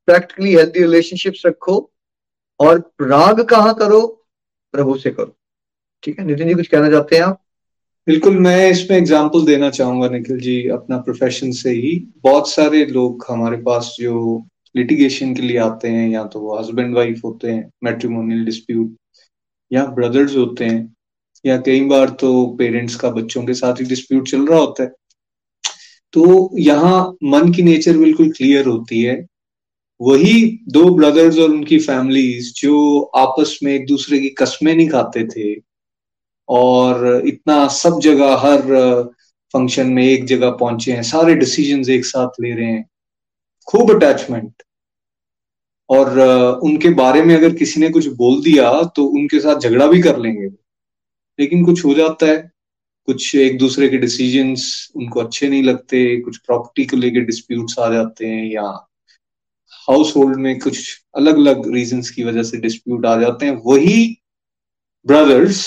प्रैक्टिकली हेल्थी रिलेशनशिप्स रखो, और राग कहाँ करो? प्रभु से करो। ठीक है, नितिन जी, कुछ कहना चाहते हैं आप? बिल्कुल, मैं इसमें एग्ज़ाम्पल देना चाहूँगा निखिल जी, अपना प्रोफेशन से ही। बहुत सारे लोग हमारे पास जो लिटिगेशन के लिए आते हैं, या तो वो हस्बैंड वाइफ होते हैं मेट्रीमोनियल डिस्प्यूट या ब्रदर्स होते हैं, या कई बार तो पेरेंट्स का बच्चों के साथ ही डिस्प्यूट चल रहा होता है। तो यहाँ मन की नेचर बिल्कुल क्लियर होती है। वही दो ब्रदर्स और उनकी फैमिलीज़ जो आपस में एक दूसरे की कस्में नहीं खाते थे और इतना सब जगह हर फ़ंक्शन में एक जगह पहुँचे हैं, सारे डिसीज़न एक साथ ले रहे हैं। खूब अटैचमेंट और उनके बारे में अगर किसी ने कुछ बोल दिया तो उनके साथ झगड़ा भी कर लेंगे। लेकिन कुछ हो जाता है। कुछ एक दूसरे के डिसीजंस उनको अच्छे नहीं लगते, कुछ प्रॉपर्टी को लेके डिस्प्यूट्स आ जाते हैं या हाउस होल्ड में कुछ अलग अलग रीजंस की वजह से डिस्प्यूट आ जाते हैं। वही ब्रदर्स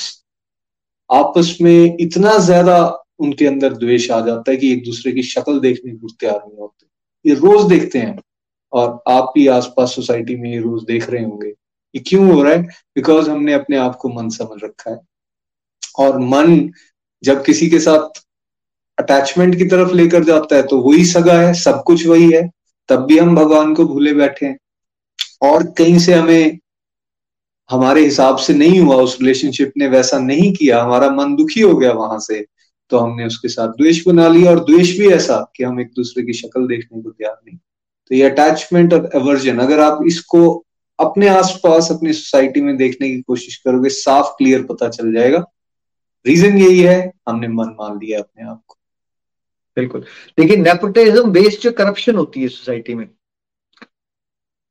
आपस में इतना ज़्यादा उनके अंदर द्वेष आ जाता है कि एक दूसरे की शक्ल देखने को तैयार नहीं होते। ये रोज देखते हैं और आप भी आसपास सोसाइटी में ये रोज देख रहे होंगे। ये क्यों हो रहा है? बिकॉज़ हमने अपने आप को मन समझ रखा है। और मन जब किसी के साथ अटैचमेंट की तरफ़ लेकर जाता है तो वही सगा है, सब कुछ वही है, तब भी हम भगवान को भूले बैठे हैं। और कहीं से हमें, हमारे हिसाब से नहीं हुआ, उस रिलेशनशिप ने वैसा नहीं किया, हमारा मन दुखी हो गया वहाँ से तो हमने उसके साथ द्वेष बना लिया, और द्वेष भी ऐसा कि हम एक दूसरे की शक्ल देखने को तैयार नहीं। तो ये अटैचमेंट और एवर्जन अगर आप इसको अपने आसपास, अपनी सोसाइटी में देखने की कोशिश करोगे, साफ़ क्लियर पता चल जाएगा। रीजन यही है, हमने मन मान लिया अपने आप को। बिल्कुल। लेकिन नेपोटिज्म बेस्ड जो करप्शन होती है सोसाइटी में,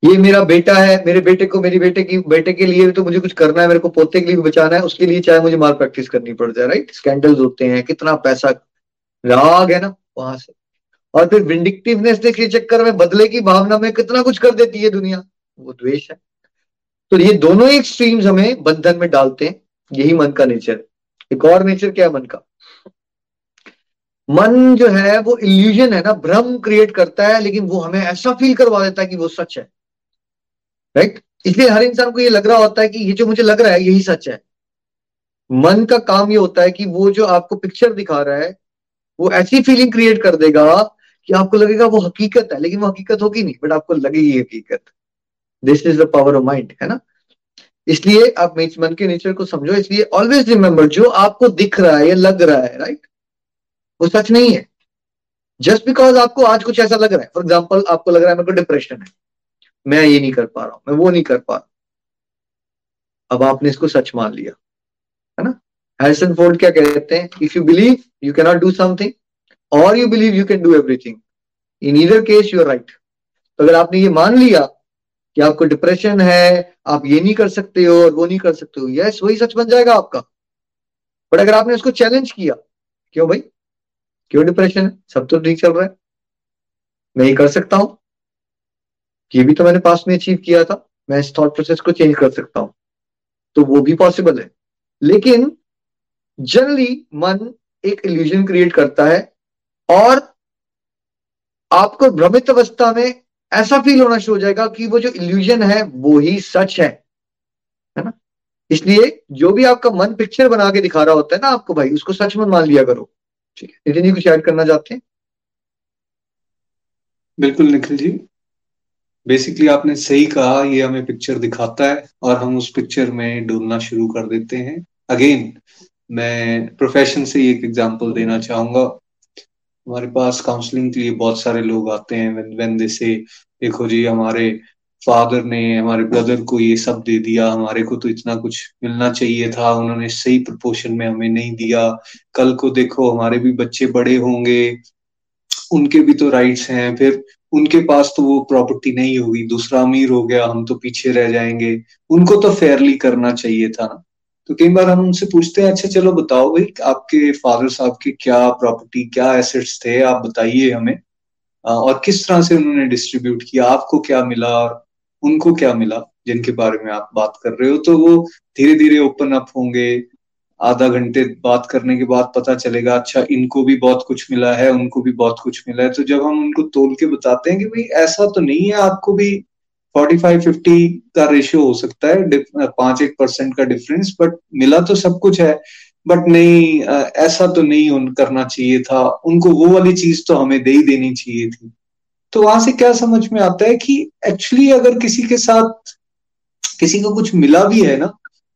ये मेरा बेटा है, मेरे बेटे को मेरी बेटे की, बेटे के लिए तो मुझे कुछ करना है, मेरे को पोते के लिए भी बचाना है, उसके लिए चाहे मुझे माल प्रैक्टिस करनी पड़ जाए राइट स्कैंडल्स होते हैं, कितना पैसा राग है ना, वहाँ से। और फिर विंडिक्टिवनेस के चक्कर में बदले की भावना में कितना कुछ कर देती है दुनिया, वो द्वेष है। तो ये दोनों ही स्ट्रीम्स हमें बंधन में डालते हैं, यही मन का नेचर एक और नेचर क्या है? मन का। मन जो है, वो इल्यूजन है ना, भ्रम क्रिएट करता है, लेकिन वो हमें ऐसा फील करवा देता है कि वो सच है। राइट इसलिए हर इंसान को ये लग रहा होता है कि ये जो मुझे लग रहा है, यही सच है। मन का काम ये होता है कि वो जो आपको पिक्चर दिखा रहा है, वो ऐसी फीलिंग क्रिएट कर देगा कि आपको लगेगा वो हकीकत है, लेकिन वो हकीकत होगी नहीं बट आपको लगेगी हकीकत। This is the power of mind है ना? इसलिए आप मन के नेचर को समझो, इसलिए ऑलवेज रिमेंबर जो आपको दिख रहा है या लग रहा है राइट वो सच नहीं है। जस्ट बिकॉज़ आपको आज कुछ ऐसा लग रहा है फॉर एग्ज़ाम्पल आपको लग रहा है मेरे को डिप्रेशन है। मैं ये नहीं कर पा रहा हूँ, मैं वो नहीं कर पा रहा अब आपने इसको सच मान लिया, है ना? हैरिसन फोर्ड क्या कहते हैं? If you believe you cannot do something और you believe you can do everything in either case you are right तो अगर आपने ये मान लिया कि आपको डिप्रेशन है, आप ये नहीं कर सकते हो और वो नहीं कर सकते हो। यस वही सच बन जाएगा आपका। बट अगर आपने उसको चैलेंज किया, क्यों भाई? क्यों डिप्रेशन है? सब तो ठीक चल रहा है। मैं ये कर सकता हूँ। ये भी तो मैंने पास में अचीव किया था। मैं इस थॉट प्रोसेस को चेंज कर सकता हूँ। तो वो भी पॉसिबल है। लेकिन जनरली मन एक इल्यूजन क्रिएट करता है और आपको भ्रमित अवस्था में ऐसा फील होना शुरू हो जाएगा कि वो जो इल्यूजन है, वो ही सच है। है ना? इसलिए जो भी आपका मन पिक्चर बना के दिखा रहा होता है ना आपको भाई, उसको सच में मान लिया करो। ठीक है? नितिन जी, कुछ ऐड करना चाहते हैं? बिल्कुल निखिल जी। बेसिकली आपने सही कहा, ये हमें पिक्चर दिखाता है और हम उस पिक्चर में डूबना शुरू कर देते हैं। अगेन मैं प्रोफेशन से एक एग्जांपल देना चाहूँगा। हमारे पास काउंसलिंग के लिए बहुत सारे लोग आते हैं वेन दे से देखो जी, हमारे फादर ने, हमारे ब्रदर को ये सब दे दिया, हमारे को तो इतना कुछ मिलना चाहिए था, उन्होंने सही प्रपोर्शन में हमें नहीं दिया। कल को देखो, हमारे भी बच्चे बड़े होंगे, उनके भी तो राइट्स हैं, फिर उनके पास तो वो प्रॉपर्टी नहीं होगी। दूसरा अमीर हो गया, हम तो पीछे रह जाएँगे। उनको तो फेयरली करना चाहिए था। ना तो कई बार हम उनसे पूछते हैं अच्छा चलो बताओ भाई, आपके फादर साहब के क्या प्रॉपर्टी क्या एसेट्स थे? आप बताइए हमें। और किस तरह से उन्होंने डिस्ट्रीब्यूट किया? आपको क्या मिला और उनको क्या मिला, जिनके बारे में आप बात कर रहे हो? तो वो धीरे धीरे ओपन अप होंगे। आधा घंटे बात करने के बाद पता चलेगा अच्छा इनको भी बहुत कुछ मिला है, उनको भी बहुत कुछ मिला है। तो जब हम उनको तोल के बताते हैं कि भाई, ऐसा तो नहीं है, आपको भी फोर्टी फाइव फिफ्टी का रेशियो हो सकता है पाँच एक परसेंट का डिफरेंस बट मिला तो सब कुछ है बट नहीं ऐसा तो नहीं उन करना चाहिए था। उनको वो वाली चीज़ तो हमें दे ही देनी चाहिए थी। तो वहाँ से क्या समझ में आता है कि एक्चुअली अगर किसी के साथ किसी को कुछ मिला भी है ना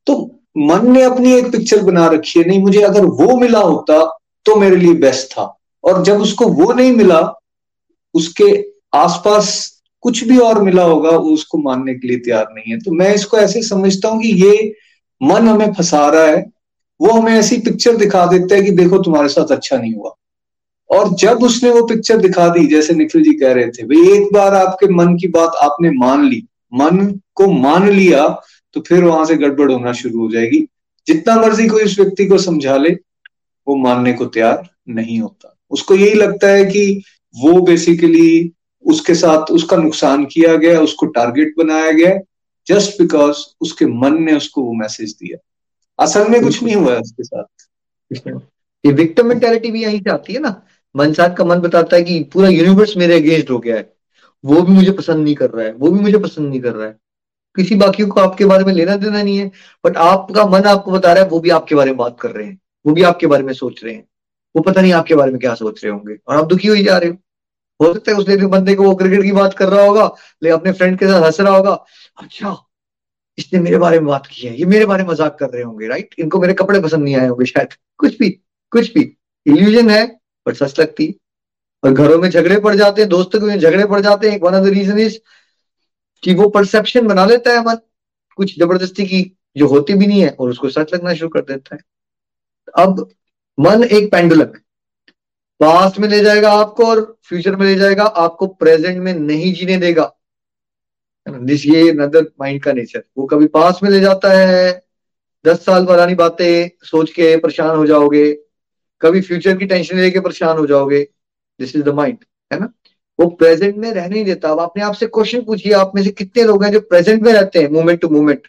तो मन ने अपनी एक पिक्चर बना रखी है, नहीं, मुझे अगर वो मिला होता तो मेरे लिए बेस्ट था। और जब उसको वो नहीं मिला, उसके आसपास कुछ भी और मिला होगा, उसको मानने के लिए तैयार नहीं है। तो मैं इसको ऐसे समझता हूँ कि ये मन हमें फंसा रहा है, वो हमें ऐसी पिक्चर दिखा देता है कि देखो तुम्हारे साथ अच्छा नहीं हुआ। और जब उसने वो पिक्चर दिखा दी, जैसे निखिल जी कह रहे थे, भाई, एक बार आपके मन की बात आपने मान ली, मन को मान लिया तो फिर वहाँ से गड़बड़ होना शुरू हो जाएगी। जितना मर्ज़ी कोई उस व्यक्ति को समझा ले, वो मानने को तैयार नहीं होता। उसको यही लगता है कि वो बेसिकली उसके साथ उसका नुकसान किया गया, उसको टारगेट बनाया गया जस्ट बिकॉज़ उसके मन ने उसको वो मैसेज दिया। असल में कुछ नहीं हुआ उसके साथ। ये विक्टिम मेंटेलिटी भी यहीं से आती है ना। मनसाद का मन बताता है कि पूरा यूनिवर्स मेरे अगेंस्ट हो गया है। वो भी मुझे पसंद नहीं कर रहा है, वो भी मुझे पसंद नहीं कर रहा है। किसी बाकी को आपके बारे में लेना देना नहीं है बट आपका मन आपको बता रहा है, वो भी आपके बारे में बात कर रहे हैं, वो भी आपके बारे में सोच रहे हैं। वो पता नहीं आपके बारे में क्या सोच रहे होंगे, और आप दुखी हो ही जा रहे हो। हो सकता है उस बंदे को वो क्रिकेट की बात कर रहा होगा लेकिन अपने फ्रेंड के साथ हंस रहा होगा। अच्छा इसने मेरे बारे में बात की है, ये मेरे बारे में मज़ाक कर रहे होंगे राइट इनको मेरे कपड़े पसंद नहीं आए होंगे शायद। कुछ भी कुछ भी। इल्यूजन है बट सच लगती। और घरों में झगड़े पड़ जाते हैं, दोस्तों के झगड़े पड़ जाते हैं। One of the reason is कि वो परसेप्शन बना लेता है मन, कुछ ज़बरदस्ती की जो होती भी नहीं है, और उसको सच लगना शुरू कर देता है। अब मन एक पेंडुलम पास्ट में ले जाएगा आपको और फ्यूचर में ले जाएगा, आपको प्रेजेंट में नहीं जीने देगा। दिस ये नदर माइंड का नेचर वो कभी पास में ले जाता है, दस साल पुरानी बातें सोच के परेशान हो जाओगे, कभी फ्यूचर की टेंशन लेके परेशान हो जाओगे। दिस इज़ द माइंड है ना? वो प्रेजेंट में रहने नहीं देता। अब आपने आपसे क्वेश्चन पूछिए, आप में से कितने लोग हैं जो प्रेजेंट में रहते हैं मोमेंट टू मोमेंट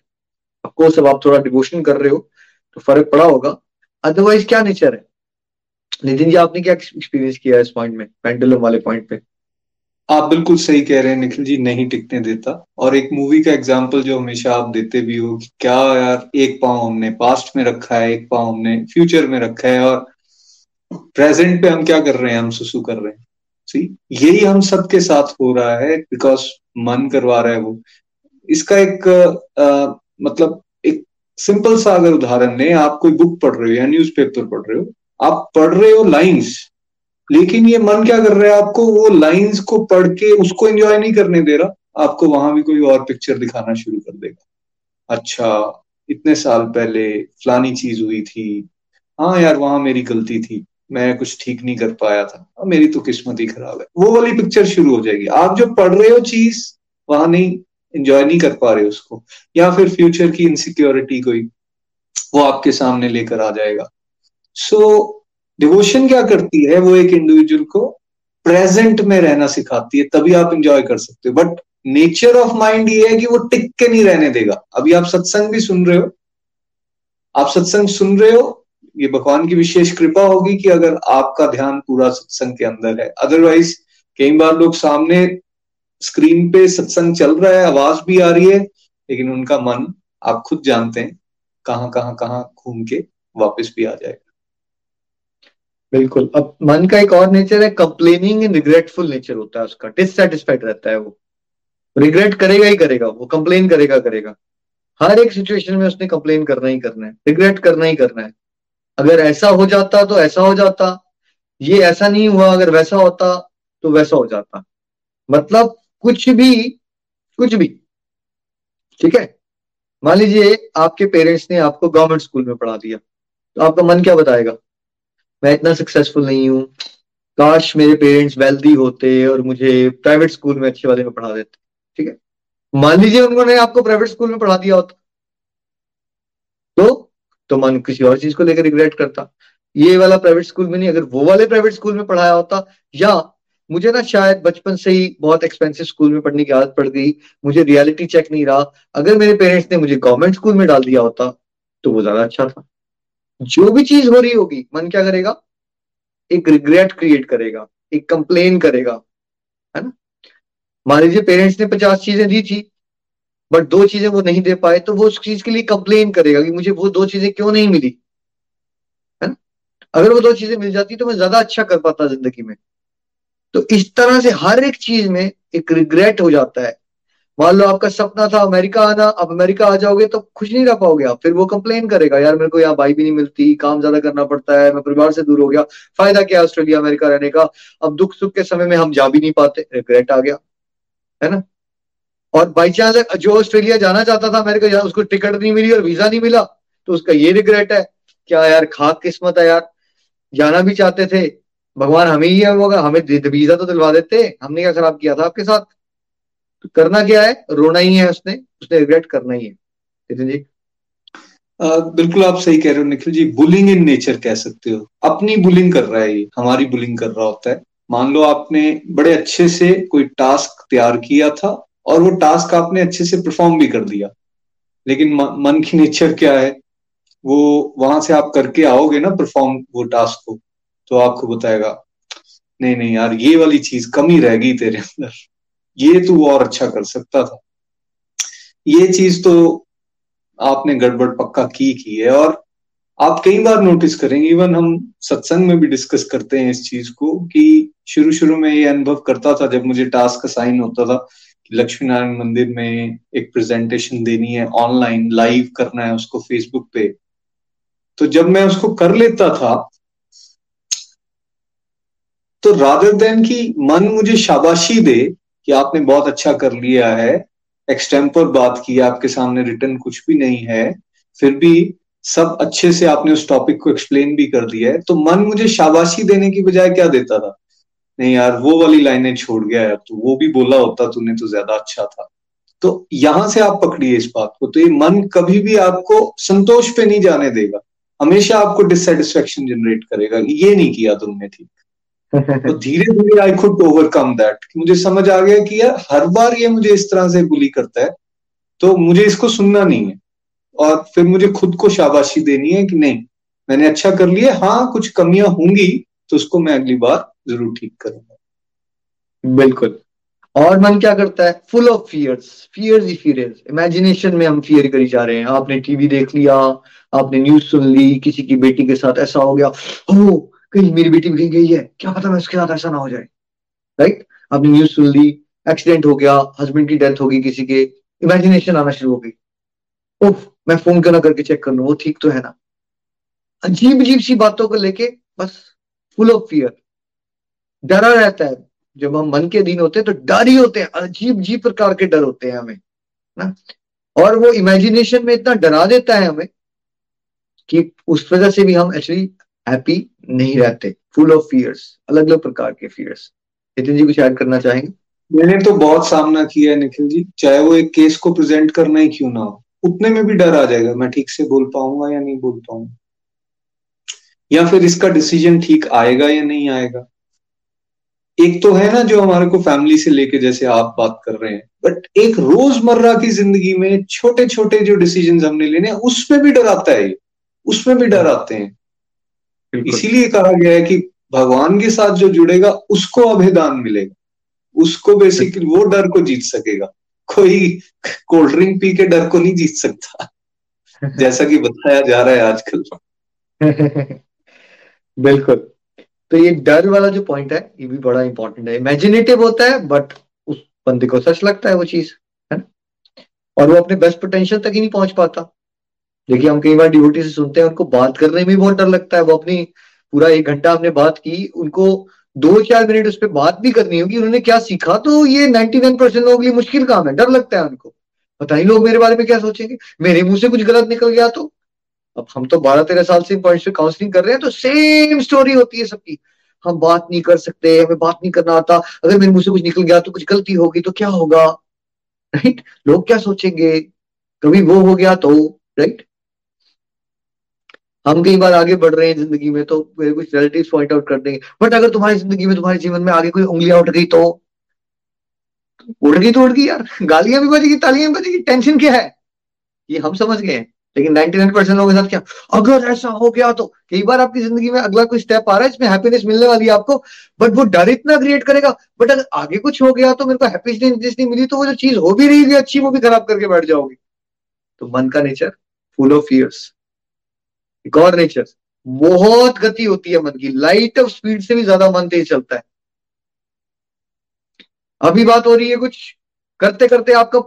अफकोर्स अब आप थोड़ा डिवोशन कर रहे हो तो फ़र्क पड़ा होगा। अदरवाइज़ क्या नेचर है? नितिन जी आपने क्या एक्सपीरियंस किया इस पॉइंट में पेंडुलम वाले पॉइंट पे? आप बिल्कुल सही कह रहे हैं निखिल जी नहीं टिकने देता। और एक मूवी का एग्ज़ाम्पल जो हमेशा आप देते भी हो कि क्या यार एक पाँव हमने पास्ट में रखा है एक पाँव हमने फ्यूचर में रखा है और प्रेजेंट पे हम क्या कर रहे हैं हम सुसु कर रहे हैं। सी यही हम सबके साथ हो रहा है बिकॉज़ मन करवा रहा है वो। इसका एक आ, मतलब एक सिंपल सा अगर उदाहरण लें आप कोई बुक पढ़ रहे हो या न्यूज़पेपर पढ़ रहे हो आप पढ़ रहे हो लाइंस लेकिन ये मन क्या कर रहा है आपको? वो लाइंस को पढ़ के उसको एंजॉय नहीं करने दे रहा। आपको वहाँ भी कोई और पिक्चर दिखाना शुरू कर देगा। अच्छा इतने साल पहले फलानी चीज़ हुई थी। हाँ यार, वहाँ मेरी गलती थी। मैं कुछ ठीक नहीं कर पाया था। मेरी तो किस्मत ही खराब है। वो वाली पिक्चर शुरू हो जाएगी। आप जो पढ़ रहे हो चीज़, वहाँ नहीं एंजॉय नहीं कर पा रहे उसको। या फिर फ्यूचर की इनसिक्योरिटी कोई, वो आपके सामने लेकर आ जाएगा। सो so, डिवोशन क्या करती है वो एक इंडिविजुअल को? प्रेजेंट में रहना सिखाती है तभी आप इंजॉय कर सकते हो। बट नेचर ऑफ़ माइंड ये है कि वो टिक के नहीं रहने देगा। अभी आप सत्संग भी सुन रहे हो। आप सत्संग सुन रहे हो ये भगवान की विशेष कृपा होगी कि अगर आपका ध्यान पूरा सत्संग के अंदर है। अदरवाइज़ कई बार लोग सामने स्क्रीन पे सत्संग चल रहा है आवाज़ भी आ रही है लेकिन उनका मन आप खुद जानते हैं कहाँ कहाँ कहाँ घूम के वापस भी आ जाएगा। बिल्कुल। अब मन का एक और नेचर है कंप्लेनिंग एंड रिग्रेटफुल नेचर होता है उसका। डिससेटिस्फाइड रहता है वो। रिग्रेट करेगा ही करेगा वो कंप्लेन करेगा करेगा। हर एक सिचुएशन में उसने कंप्लेन करना ही करना है रिग्रेट करना ही करना है। अगर ऐसा हो जाता तो ऐसा हो जाता, ये ऐसा नहीं हुआ, अगर वैसा होता तो वैसा हो जाता। मतलब कुछ भी कुछ भी, ठीक है? मान लीजिए आपके पेरेंट्स ने आपको गवर्नमेंट स्कूल में पढ़ा दिया तो आपका मन क्या बताएगा? मैं इतना सक्सेसफुल नहीं हूँ। काश मेरे पेरेंट्स वेल्दी होते और मुझे प्राइवेट स्कूल में अच्छे वाले में पढ़ा देते। ठीक है? मान लीजिए उन्होंने आपको प्राइवेट स्कूल में पढ़ा दिया होता। तो तो मन किसी और चीज़ को लेकर रिग्रेट करता। ये वाला प्राइवेट स्कूल में नहीं, अगर वो वाले प्राइवेट स्कूल में पढ़ाया होता, या मुझे ना शायद बचपन से ही बहुत एक्सपेंसिव स्कूल में पढ़ने की आदत पड़ गई, मुझे रियलिटी चेक नहीं रहा। अगर मेरे पेरेंट्स ने मुझे गवर्नमेंट स्कूल में डाल दिया होता तो वो ज़्यादा अच्छा था। जो भी चीज़ हो रही होगी, मन क्या करेगा? एक रिग्रेट क्रिएट करेगा, एक कंप्लेन करेगा, है ना? मान लीजिए पेरेंट्स ने पचास चीज़ें दी थी बट दो चीज़ें वो नहीं दे पाए तो वो उस चीज़ के लिए कंप्लेन करेगा कि मुझे वो दो चीज़ें क्यों नहीं मिली? है ना? अगर वो दो चीज़ें मिल जाती तो मैं ज़्यादा अच्छा कर पाता ज़िंदगी में। तो इस तरह से हर एक चीज़ में एक रिग्रेट हो जाता है। मान लो आपका सपना था अमेरिका आना अब अमेरिका आ जाओगे तो खुश नहीं रह पाओगे आप, फिर वो कंप्लेन करेगा, यार मेरे को यहाँ भाई भी नहीं मिलती, काम ज़्यादा करना पड़ता है, मैं परिवार से दूर हो गया, फ़ायदा क्या ऑस्ट्रेलिया, अमेरिका रहने का? अब दुख सुख के समय में हम जा भी नहीं पाते रिग्रेट आ गया। है ना? और बाई चांस जो ऑस्ट्रेलिया जाना चाहता था अमेरिका जाना उसको टिकट नहीं मिली और वीज़ा नहीं मिला तो उसका ये रिग्रेट है, क्या यार, खाक किस्मत है यार, जाना भी चाहते थे, भगवान हमें ही होगा हमें वीज़ा तो दिलवा देते, हमने क्या खराब किया था आपके साथ? तो करना क्या है? रोना ही है उसने उसने रिग्रेट करना ही है। नितिन जी? बिल्कुल आप सही कह रहे हो Nikhil ji. Bullying in nature कह सकते हो। अपनी बुलिंग कर रहा है ये, हमारी बुलिंग कर रहा होता है। मान लो आपने बड़े अच्छे से कोई टास्क तैयार किया था और वो टास्क आपने अच्छे से परफॉर्म भी कर दिया। लेकिन मन की नेचर क्या है? वो वहाँ से आप करके आओगे ना परफॉर्म वो टास्क को तो आपको बताएगा, नहीं नहीं यार, ये वाली चीज़ कमी रहेगी तेरे अंदर। ये तू और अच्छा कर सकता था। ये चीज़ तो आपने गड़बड़ पक्का की की है और आप कई बार नोटिस करेंगे इवन हम सत्संग में भी डिस्कस करते हैं इस चीज़ को कि शुरू शुरू में ये अनुभव करता था जब मुझे टास्क असाइन होता था कि लक्ष्मी नारायण मंदिर में एक प्रेजेंटेशन देनी है ऑनलाइन लाइव करना है उसको फेसबुक पे। तो जब मैं उसको कर लेता था तो रादर देन की मन मुझे शाबाशी दे कि आपने बहुत अच्छा कर लिया है एक्सटेम्पर बात की, आपके सामने रिटर्न कुछ भी नहीं है, फिर भी सब अच्छे से आपने उस टॉपिक को एक्सप्लेन भी कर दिया है। तो मन मुझे शाबाशी देने की बजाय क्या देता था? नहीं यार, वो वाली लाइनें छोड़ गया है तो वो भी बोला होता, तूने तो ज़्यादा अच्छा था। तो यहाँ से आप पकड़िए इस बात को तो ये मन कभी भी आपको संतोष पे नहीं जाने देगा। हमेशा आपको डिससेटिस्फेक्शन जनरेट करेगा ये नहीं किया तुमने ठीक। तो धीरे धीरे आई खुड ओवरकम दैट मुझे समझ आ गया कि यार, हर बार ये मुझे इस तरह से बुली करता है तो मुझे इसको सुनना नहीं है। और फिर मुझे खुद को शाबाशी देनी है कि नहीं, मैंने अच्छा कर लिया हाँ कुछ कमियाँ होंगी तो उसको मैं अगली बार ज़रूर ठीक करूँगा। बिल्कुल। और मन क्या करता है? फुल ऑफ़ फियर्स फियर्स ही फियर्स इमेजिनेशन में हम फियर करी जा रहे हैं। आपने टीवी देख लिया, आपने न्यूज़ सुन ली, किसी की बेटी के साथ ऐसा हो गया हो कहीं मेरी बेटी भी कहीं गई है, क्या पता मैं उसके साथ ऐसा ना हो जाए? राइट आपने न्यूज़ सुन ली एक्सीडेंट हो गया हस्बैंड की डेथ हो गई किसी के इमेजिनेशन आना शुरू हो गई। ओह, मैं फ़ोन क्यों ना करके चेक कर लू? वो ठीक तो है ना? अजीब अजीब सी बातों को लेके बस फुल ऑफ़ फियर डरा रहता है। जब हम मन के दिन होते हैं तो डर ही होते हैं। अजीब अजीब प्रकार के डर होते हैं हमें, ना? और वो इमेजिनेशन में इतना डरा देता है हमें कि उस वजह से भी हम एक्चुअली हैप्पी नहीं रहते। फुल ऑफ़ फियर्स अलग अलग प्रकार के फियर्स नितिन जी कुछ ऐड करना चाहेंगे? मैंने तो बहुत सामना किया है निखिल जी। चाहे वो एक केस को प्रेजेंट करना ही क्यों ना हो। उतने में भी डर आ जाएगा। मैं ठीक से बोल पाऊँगा या नहीं बोल पाऊँगा। या फिर इसका डिसीज़न ठीक आएगा या नहीं आएगा। एक तो है ना जो हमारे को फैमिली से लेके जैसे आप बात कर रहे हैं। बट एक रोज़मर्रा की ज़िंदगी में छोटे छोटे जो डिसीज़न हमने लेने उसमें भी डर आता है। उसमें भी डर आते हैं। इसीलिए कहा गया है कि भगवान के साथ जो जुड़ेगा उसको अभेदान मिलेगा। उसको बेसिकली वो डर को जीत सकेगा। कोई कोल्ड ड्रिंक पी के डर को नहीं जीत सकता। जैसा कि बताया जा रहा है आजकल। बिल्कुल। तो ये डर वाला जो पॉइंट है ये भी बड़ा इंपॉर्टेंट है। इमेजिनेटिव होता है बट उस बंदे को सच लगता है वो चीज़ है ना? और वो अपने बेस्ट पोटेंशियल तक ही नहीं पहुँच पाता। देखिए, हम कई बार डिवोटी से सुनते हैं, उनको बात करने में बहुत डर लगता है। वो अपनी पूरा एक घंटा हमने बात की, उनको दो चार मिनट उस पर बात भी करनी होगी, उन्होंने क्या सीखा? तो ये नाइनटी नाइन परसेंट लोगों के लिए मुश्किल काम है, डर लगता है उनको। पता नहीं लोग मेरे बारे में क्या सोचेंगे? मेरे मुँह से कुछ गलत निकल गया तो। अब हम तो बारह तेरह साल से पॉइंट्स पे काउंसलिंग कर रहे हैं तो सेम स्टोरी होती है सबकी। हम बात नहीं कर सकते, हमें बात नहीं करना आता। अगर मेरे मुँह से कुछ निकल गया तो कुछ गलती होगी तो क्या होगा? राइट लोग क्या सोचेंगे? कभी वो हो गया तो राइट हम कई बार आगे बढ़ रहे हैं ज़िंदगी में तो मेरे कुछ रिलेटिव पॉइंट आउट कर देंगे। बट अगर तुम्हारी ज़िंदगी में, तुम्हारे जीवन में आगे कोई उंगलियाँ उठ गई तो? उड़ गई तो उड़ गई यार। गालियाँ भी बजेगी, तालियाँ भी बजेगी टेंशन क्या है? ये हम समझ गए हैं। लेकिन 99 परसेंट लोगों के साथ क्या? अगर ऐसा हो गया तो? कई बार आपकी ज़िंदगी में अगला कोई स्टेप आ रहा है इसमें हैप्पीनेस मिलने वाली है आपको बट वो डर इतना क्रिएट करेगा। बट अगर आगे कुछ हो गया तो मेरे को हैप्पीनेस नहीं मिली तो वो जो चीज़ हो भी रही थी अच्छी, वो भी खराब करके बैठ जाओगी। तो मन का नेचर फुल ऑफ़ फियर्स और नेचर बहुत गति होती है मन की। लाइट ऑफ़ स्पीड से भी ज़्यादा मन तेज चलता है। अभी बात हो रही है कुछ करते करते आपका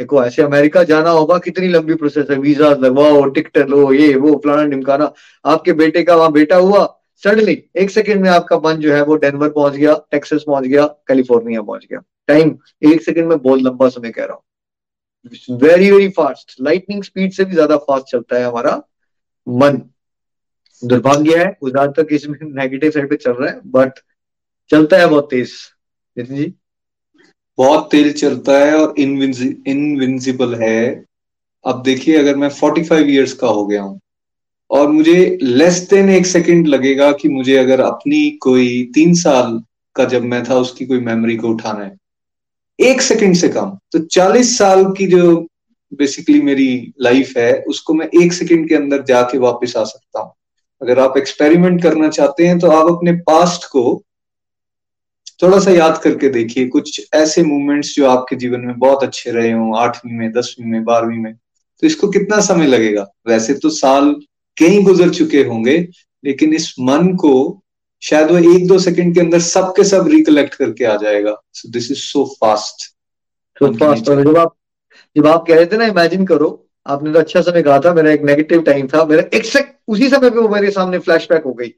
देखो, ऐसे अमेरिका जाना होगा, कितनी लंबी प्रोसेस है। वीज़ा लगवाओ टिकट लो, ये, वो, फलाना निमकाना आपके बेटे का वहाँ बेटा हुआ सडनली एक सेकंड में आपका मन जो है वो डेनवर पहुँच गया टेक्सास पहुँच गया कैलिफ़ोर्निया पहुँच गया। टाइम एक सेकंड में बहुत लंबा समय कह रहा हूँ। Very very fast lightning speed से भी ज़्यादा फास्ट चलता है हमारा मन दुर्भाग्य है वो ज़्यादातर इसमें नेगेटिव साइड पे चल रहा है बट चलता है बहुत तेज। नितिन जी? बहुत तेज चलता है और इनविंसिबल है। अब देखिए, अगर मैं 45 इयर्स का हो गया हूँ, और मुझे लेस देन एक सेकंड लगेगा कि मुझे अगर अपनी कोई तीन साल का जब मैं था, उसकी कोई मेमोरी को उठाना है। एक सेकंड से कम तो 40 साल की जो बेसिकली मेरी लाइफ है, उसको मैं एक सेकंड के अंदर जाके वापस आ सकता हूँ। अगर आप एक्सपेरिमेंट करना चाहते हैं तो आप अपने पास्ट को थोड़ा सा याद करके देखिए। कुछ ऐसे मूवमेंट्स जो आपके जीवन में बहुत अच्छे रहे हों, आठवीं में, दसवीं में, बारहवीं में तो इसको कितना समय लगेगा? वैसे तो साल कई गुजर चुके होंगे, लेकिन इस मन को शायद वो एक दो सेकंड के अंदर सब के सब रिकलेक्ट करके आ जाएगा। So this is so fast जब आप जब आप कह रहे थे ना इमेजिन करो, आपने तो अच्छा समय कहा था, मेरा एक नेगेटिव टाइम था, मेरा एक सेक उसी समय पे वो मेरे सामने फ्लैशबैक हो गई,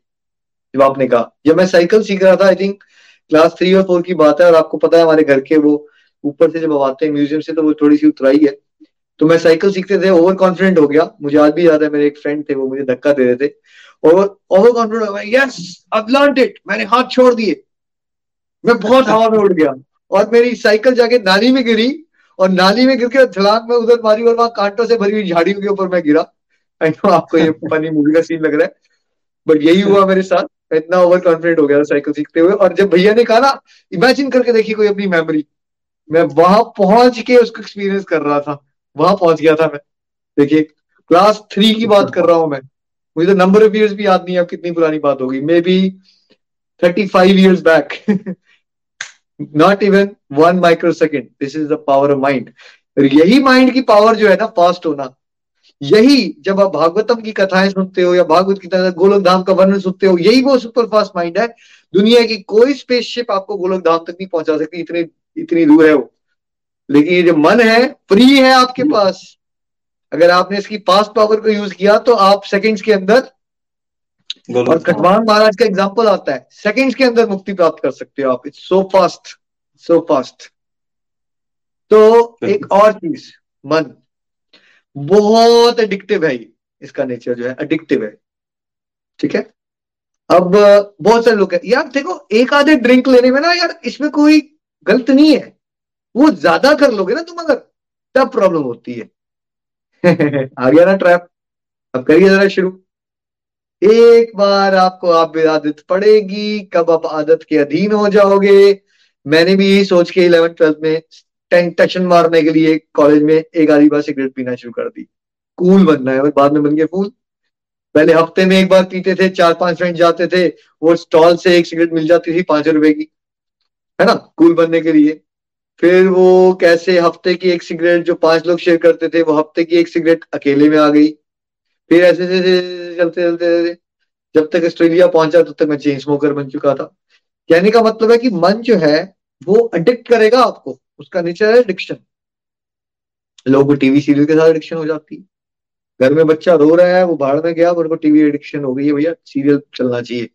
जब आपने कहा। जब मैं साइकिल सीख रहा था आई थिंक क्लास थ्री और फोर की बात है, और आपको पता है हमारे घर के वो ऊपर से जब हम आते हैं म्यूज़ियम से तो वो थोड़ी सी उतराई है। तो मैं साइकिल सीखते थे ओवर कॉन्फिडेंट हो गया। मुझे आज भी याद है, मेरे एक फ्रेंड थे, वो मुझे धक्का दे रहे थे। और ओवर कॉन्फिडेंट हो गया यस इट मैंने हाथ छोड़ दिए। मैं बहुत हवा में उड़ गया। और मेरी साइकिल जाके नाली में गिरी और नाली में गिर के छलांग में उधर मारी और वहाँ कांटों से भरी हुई झाड़ियों के ऊपर मैं गिरा। आई नो आपको ये फनी मूवी का सीन लग रहा है बट यही हुआ मेरे साथ। इतना ओवर कॉन्फिडेंट हो गया साइकिल सीखते हुए। और जब भैया ने कहा ना इमेजिन करके देखी कोई अपनी मेमोरी मैं वहाँ पहुँच के उसको एक्सपीरियंस कर रहा था। वहाँ पहुँच गया था मैं। देखिए क्लास थ्री की बात कर रहा हूँ मैं। मुझे तो नंबर ऑफ़ ईयर्स भी याद नहीं है कितनी पुरानी बात होगी। Maybe thirty five years back not even one microsecond this is the power of mind यही माइंड की पावर जो है ना फास्ट होना। यही जब आप भागवतम की कथाएँ सुनते हो या भागवत की तरह गोलक धाम का वर्णन सुनते हो यही वो सुपर फास्ट माइंड है। दुनिया की कोई स्पेसशिप आपको गोलक धाम तक नहीं पहुँचा सकती इतने इतनी दूर है वो। लेकिन ये जो मन है फ्री है आपके पास। अगर आपने इसकी फास्ट पावर को यूज़ किया तो आप सेकंड्स के अंदर और कटवान महाराज का एग्ज़ाम्पल आता है। सेकंड्स के अंदर मुक्ति प्राप्त कर सकते हो आप। It's so fast so fast तो एक और चीज़ मन। बहुत एडिक्टिव है ये इसका नेचर जो है एडिक्टिव है। ठीक है? अब बहुत सारे लोग यार देखो एक आधे ड्रिंक लेने में ना यार इसमें कोई गलत नहीं है। वो ज़्यादा कर लोगे ना तुम अगर तब प्रॉब्लम होती है। आ गया ना ट्रैप अब करिए जरा शुरू। एक बार आपको आप आदत पड़ेगी, कब आप आदत के अधीन हो जाओगे। मैंने भी यही सोच के इलेवन ट्वेल्थ में टेंशन मारने के लिए कॉलेज में एक आधी बार सिगरेट पीना शुरू कर दी। कूल बनना है, बाद में बन गए फूल पहले हफ़्ते में एक बार पीते थे, चार पाँच फ्रेंड जाते थे, वो स्टॉल से एक सिगरेट मिल जाती थी पाँच रुपए की। है ना? कूल बनने के लिए। फिर वो कैसे हफ़्ते की एक सिगरेट जो पाँच लोग शेयर करते थे, वो हफ़्ते की एक सिगरेट अकेले में आ गई। फिर ऐसे ऐसे चलते चलते जब तक ऑस्ट्रेलिया पहुँचा, तब तक मैं चेन स्मोकर बन चुका था। कहने का मतलब है कि मन जो है, वो अडिक्ट करेगा आपको। उसका नेचर है एडिक्शन लोगों को टीवी सीरियल के साथ एडिक्शन हो जाती है। घर में बच्चा रो रहा है, वो बाहर में गया उनको टीवी एडिक्शन हो गई है, भैया सीरियल चलना चाहिए।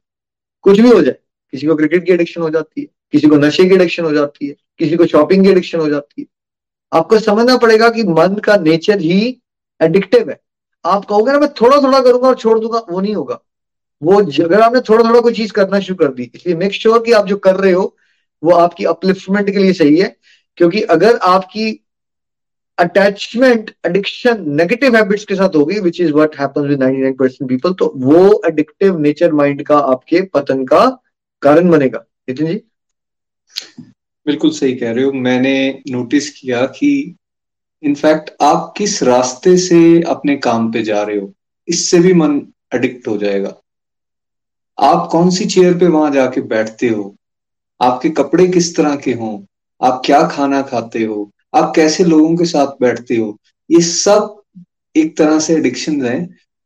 कुछ भी हो जाए, किसी को क्रिकेट की एडिक्शन हो जाती है, किसी को नशे की एडिक्शन हो जाती है, किसी को शॉपिंग की एडिक्शन हो जाती है। आपको समझना पड़ेगा कि मन का नेचर ही एडिक्टिव है। आप कहोगे ना, मैं थोड़ा थोड़ा करूँगा और छोड़ दूँगा, वो नहीं होगा। वो अगर आपने थोड़ा थोड़ा कोई चीज़ करना शुरू कर दी, इसलिए मेक श्योर sure कि आप जो कर रहे हो, वो आपकी अपलिफ्टमेंट के लिए सही है। क्योंकि अगर आपकी अटैचमेंट एडिक्शन नेगेटिव हैबिट्स के साथ होगी which is what happens with 99 percent people तो वो एडिक्टिव नेचर माइंड का आपके पतन का कारण बनेगा। नितिन जी? बिल्कुल सही कह रहे हो। मैंने नोटिस किया कि इनफैक्ट आप किस रास्ते से अपने काम पे जा रहे हो, इससे भी मन अडिक्ट हो जाएगा। आप कौन सी चेयर पे वहाँ जाके बैठते हो? आपके कपड़े किस तरह के हों? आप क्या खाना खाते हो? आप कैसे लोगों के साथ बैठते हो? ये सब एक तरह से एडिक्शन है।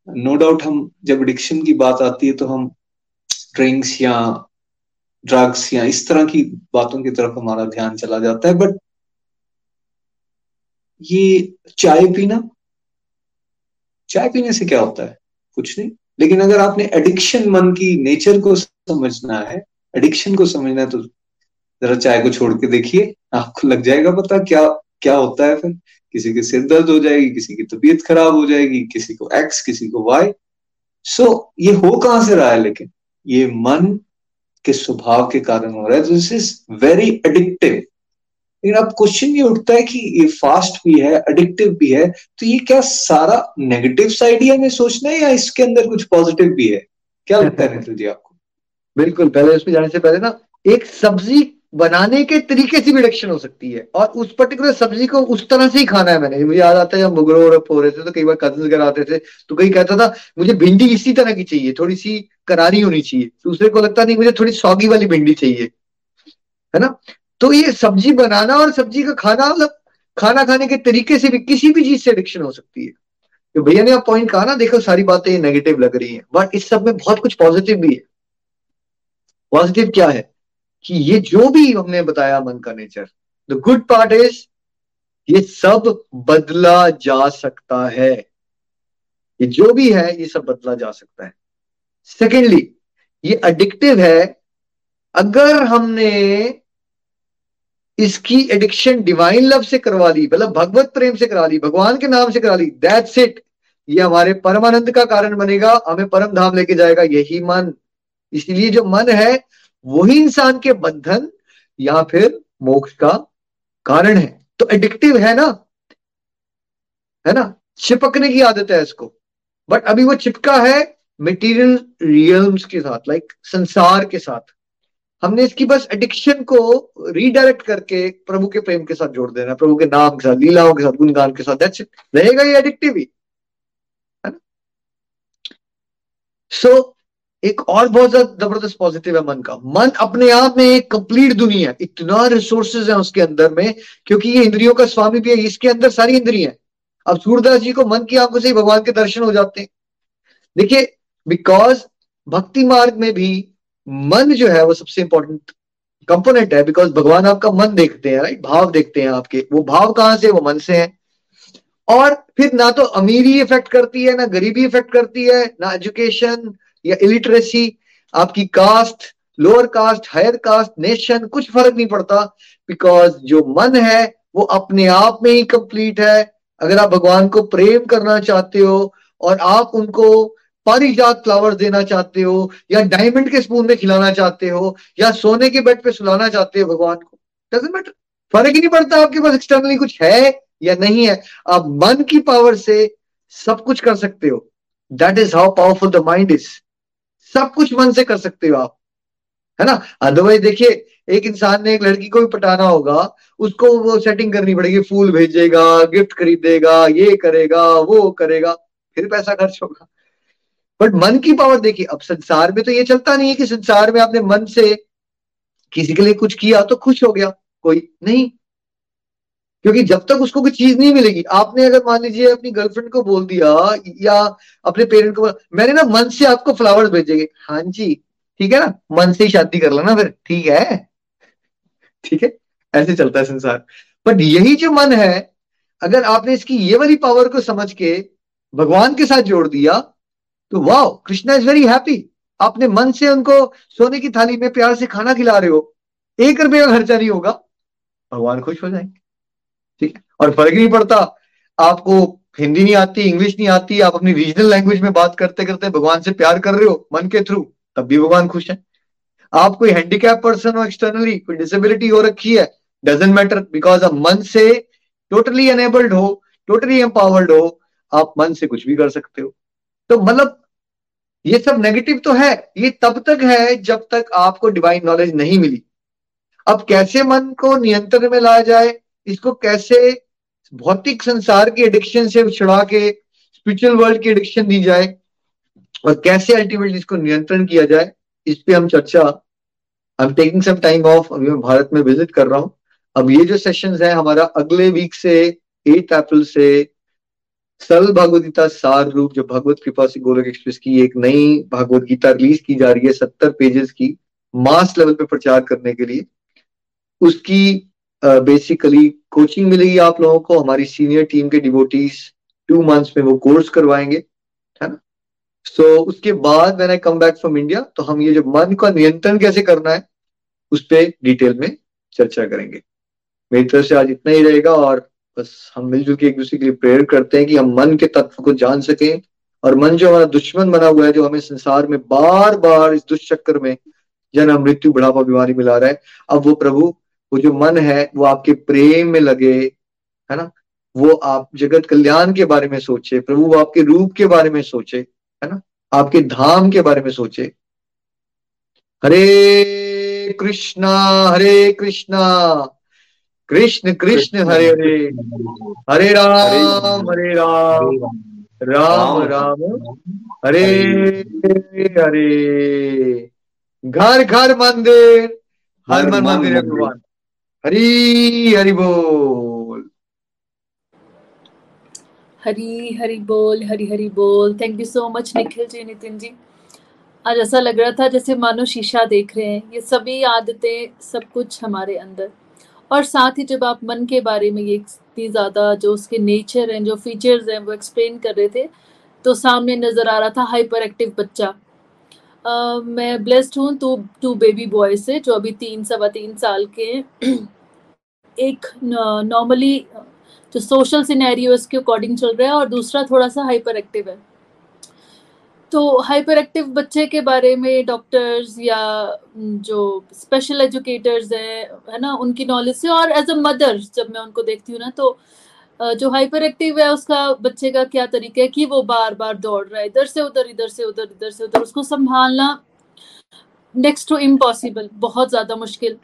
नो डाउट हम, जब एडिक्शन की बात आती है तो हम ड्रिंक्स या ड्रग्स या इस तरह की बातों की तरफ़ हमारा ध्यान चला जाता है। बट ये चाय पीना चाय पीने से क्या होता है? कुछ नहीं। लेकिन अगर आपने एडिक्शन मन की नेचर को समझना है एडिक्शन को समझना है तो जरा चाय को छोड़ के देखिए आपको लग जाएगा पता क्या क्या होता है फिर। किसी के सिर दर्द हो जाएगी किसी की तबीयत खराब हो जाएगी किसी को एक्स किसी को वाई सो so, ये हो कहाँ से रहा है लेकिन? ये मन के स्वभाव के कारण हो रहा है। दिस इज़ वेरी एडिक्टिव लेकिन अब क्वेश्चन ये उठता है कि ये फास्ट भी है एडिक्टिव भी है तो ये क्या सारा नेगेटिव साइड ही हमें सोचना है या इसके अंदर कुछ पॉजिटिव भी है? क्या लगता है जी आपको? बिल्कुल, पहले उसमें जाने से पहले ना, एक सब्ज़ी बनाने के तरीके से भी रिडक्शन हो सकती है और उस पर्टिकुलर सब्ज़ी को उस तरह से ही खाना है मैंने। मुझे याद आता है जब मुगरो हो रहे थे तो कई बार कज़न घर आते थे तो कई कहता था, मुझे भिंडी इसी तरह की चाहिए थोड़ी सी करारी होनी चाहिए। दूसरे को लगता नहीं, मुझे थोड़ी सौगी वाली भिंडी चाहिए। है ना? तो ये सब्ज़ी बनाना और सब्ज़ी का खाना मतलब खाना खाने के तरीके से भी किसी भी चीज़ से एडिक्शन हो सकती है। तो भैया ने आप पॉइंट कहा ना, देखो सारी बातें नेगेटिव लग रही हैं बट इस सब में बहुत कुछ पॉजिटिव भी है। पॉजिटिव क्या है? कि ये जो भी हमने बताया मन का nature the good part is ये सब बदला जा सकता है। ये जो भी है, ये सब बदला जा सकता है। सेकेंडली ये एडिक्टिव है, अगर हमने इसकी एडिक्शन डिवाइन लव से करवा ली मतलब भगवत प्रेम से करा ली भगवान के नाम से करा ली दैट्स इट ये हमारे परमानंद का कारण बनेगा, हमें परम धाम लेके जाएगा, यही मन। इसलिए जो मन है, वही इंसान के बंधन या फिर मोक्ष का कारण है। तो एडिक्टिव है ना? है ना? चिपकने की आदत है इसको। बट अभी वो चिपका है मटेरियल रियल्स के साथ लाइक संसार के साथ। हमने इसकी बस एडिक्शन को रीडायरेक्ट करके प्रभु के प्रेम के साथ जोड़ देना प्रभु के नाम के साथ लीलाओं के साथ गुणगान के साथ रहेगा ये एडिक्टिव ही है ना? सो so, एक और बहुत ज़्यादा ज़बरदस्त पॉजिटिव है मन का। मन अपने आप में एक कंप्लीट दुनिया है। इतना रिसोर्सेज है उसके अंदर में क्योंकि ये इंद्रियों का स्वामी भी है इसके अंदर सारी इंद्रियाँ अब सूरदास जी को मन की आँखों से ही भगवान के दर्शन हो जाते हैं। देखिए बिकॉज़ भक्ति मार्ग में भी मन जो है वो सबसे इंपॉर्टेंट कंपोनेंट है बिकॉज़ भगवान आपका मन देखते हैं राइट भाव देखते हैं आपके। वो भाव कहाँ से, वो मन से है। और फिर ना तो अमीरी इफ़ेक्ट करती है, ना गरीबी इफ़ेक्ट करती है, ना एजुकेशन या इलिटरेसी आपकी caste lower caste higher caste nation कुछ फ़र्क नहीं पड़ता बिकॉज़ जो मन है, वो अपने आप में ही कंप्लीट है। अगर आप भगवान को प्रेम करना चाहते हो, और आप उनको पारिजात फ्लावर देना चाहते हो, या डायमंड के स्पून में खिलाना चाहते हो, या सोने के बेड पे सुलाना चाहते हो भगवान को डजेंट मैटर फ़र्क ही नहीं पड़ता आपके पास एक्सटर्नली कुछ है या नहीं है। आप मन की पावर से सब कुछ कर सकते हो। That is how powerful the mind is सब कुछ मन से कर सकते हो आप। है ना? अदरवाइज़ देखिए, एक इंसान ने एक लड़की को भी पटाना होगा, उसको वो सेटिंग करनी पड़ेगी। फूल भेजेगा गिफ्ट खरीदेगा, ये करेगा, वो करेगा, फिर पैसा खर्च होगा। बट मन की पावर देखिए, अब संसार में तो ये चलता नहीं है कि संसार में आपने मन से किसी के लिए कुछ किया तो खुश हो गया, कोई नहीं। क्योंकि जब तक उसको कोई चीज़ नहीं मिलेगी, आपने अगर मान लीजिए अपनी गर्लफ्रेंड को बोल दिया या अपने पेरेंट को मैंने ना मन से आपको फ्लावर्स भेजेंगे। हाँ जी, ठीक है ना? मन से ही शादी कर लेना फिर, ठीक है? ठीक है? ऐसे चलता है संसार। बट यही जो मन है, अगर आपने इसकी ये वाली पावर को समझ के भगवान के साथ जोड़ दिया तो वाह कृष्णा इज़ वेरी हैप्पी। आपने मन से उनको सोने की थाली में प्यार से खाना खिला रहे हो। एक रुपये का खर्चा नहीं होगा। भगवान खुश हो जाएँगे। ठीक है? और फ़र्क नहीं पड़ता। आपको हिंदी नहीं आती, इंग्लिश नहीं आती, आप अपनी रीजनल लैंग्वेज में बात करते करते भगवान से प्यार कर रहे हो, मन के थ्रू तब भी भगवान खुश है। आप कोई हैंडीकैप पर्सन हो एक्सटर्नली कोई डिसेबिलिटी हो रखी है डजेंट मैटर बिकॉज़ आप मन से टोटली अनेबल्ड हो टोटली एम्पावर्ड हो, आप मन से कुछ भी कर सकते हो। तो मतलब ये सब नेगेटिव तो है, ये तब तक है जब तक आपको डिवाइन नॉलेज नहीं मिली। अब कैसे मन को नियंत्रण में लाया जाए, इसको कैसे भौतिक संसार की एडिक्शन से छुड़ा के स्पिरिचुअल वर्ल्ड की एडिक्शन दी जाए और कैसे अल्टीमेटली इसको नियंत्रण किया जाए, इस पे हम चर्चा I am taking some time off अभी मैं भारत में विज़िट कर रहा हूँ। अब ये जो सेशन है, हमारा अगले वीक से एट अप्रैल से सरल भागवत गीता सार रूप जो भगवत कृपा से गोलक एक्सप्रेस की एक नई भागवत गीता रिलीज़ की जा रही है सत्तर पेजेस की मास लेवल पे प्रचार करने के लिए। उसकी बेसिकली कोचिंग मिलेगी आप लोगों को हमारी सीनियर टीम के डिवोटीज टू मंथ्स में वो कोर्स करवाएँगे है ना? सो so, उसके बाद मैंने कम बैक फ्रॉम इंडिया तो हम ये जो मन का नियंत्रण कैसे करना है उस पर डिटेल में चर्चा करेंगे। मेरी तरफ़ से आज इतना ही रहेगा और बस हम मिलजुल के एक दूसरे के लिए प्रेयर करते हैं कि हम मन के तत्व को जान सकें और मन जो हमारा दुश्मन बना हुआ है, जो हमें संसार में बार बार इस दुष्चक्र में जन्म, मृत्यु बढ़ावा बीमारी मिला रहा है। अब वो प्रभु, वो जो मन है, वो आपके प्रेम में लगे, है ना? वो आप जगत कल्याण के बारे में सोचे, प्रभु वो आपके रूप के बारे में सोचे, है ना? आपके धाम के बारे में सोचे। हरे कृष्णा हरे कृष्णा। कृष्ण कृष्ण हरे हरे। हरे राम हरे राम। राम राम। हरे हरे। घर घर मंदिर। हर मन मंदिर है भगवान। हरी हरि बोल। हरी हरी बोल हरी हरी बोल। Thank you so much Nikhil ji Nitin ji. आज ऐसा लग रहा था जैसे मानो शीशा देख रहे हैं। ये सभी आदतें सब कुछ हमारे अंदर। और साथ ही जब आप मन के बारे में ये इतनी ज़्यादा जो उसके नेचर हैं जो फीचर्स हैं वो एक्सप्लेन कर रहे थे तो सामने नज़र आ रहा था हाइपर एक्टिव बच्चा। uh, मैं ब्लेस्ड हूँ टू टू बेबी बॉय से जो अभी तीन सवा तीन साल के हैं। एक नॉर्मली जो सोशल सिनेरियो इसके अकॉर्डिंग चल रहा है और दूसरा थोड़ा सा हाइपर एक्टिव है। तो हाइपर एक्टिव बच्चे के बारे में डॉक्टर्स या जो स्पेशल एजुकेटर्स हैं, है ना, उनकी नॉलेज से और एज अ मदर जब मैं उनको देखती हूँ ना तो जो हाइपर एक्टिव है उसका बच्चे का क्या तरीका है कि वो बार बार दौड़ रहा है, इधर से उधर, इधर से उधर, इधर से उधर, उसको संभालना नेक्स्ट टू इम्पॉसिबल बहुत ज़्यादा मुश्किल।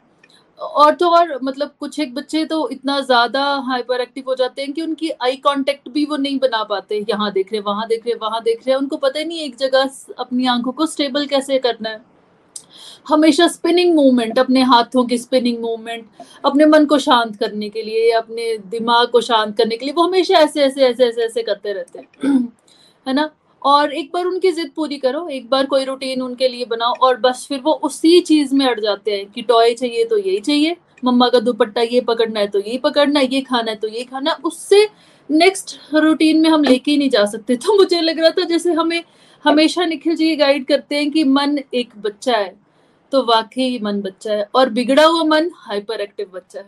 और तो और मतलब कुछ एक बच्चे तो इतना ज़्यादा हाइपर एक्टिव हो जाते हैं कि उनकी आई कांटेक्ट भी वो नहीं बना पाते। यहाँ देख रहे, वहाँ देख रहे, वहाँ देख रहे। उनको पता ही नहीं एक जगह अपनी आँखों को स्टेबल कैसे करना है। हमेशा स्पिनिंग मूवमेंट अपने हाथों की स्पिनिंग मूवमेंट अपने मन को शांत करने के लिए अपने दिमाग को शांत करने के लिए वो हमेशा ऐसे ऐसे ऐसे ऐसे ऐसे करते रहते हैं। है ना? और एक बार उनकी जिद पूरी करो, एक बार कोई रूटीन उनके लिए बनाओ और बस फिर वो उसी चीज़ में अड़ जाते हैं कि टॉय चाहिए तो यही चाहिए, मम्मा का दुपट्टा ये पकड़ना है तो यही पकड़ना है, ये खाना है तो ये खाना उससे नेक्स्ट रूटीन में हम लेके ही नहीं जा सकते। तो मुझे लग रहा था जैसे हमें हमेशा निखिल जी गाइड करते हैं कि मन एक बच्चा है तो वाकई मन बच्चा है और बिगड़ा हुआ मन हाइपर एक्टिव बच्चा है।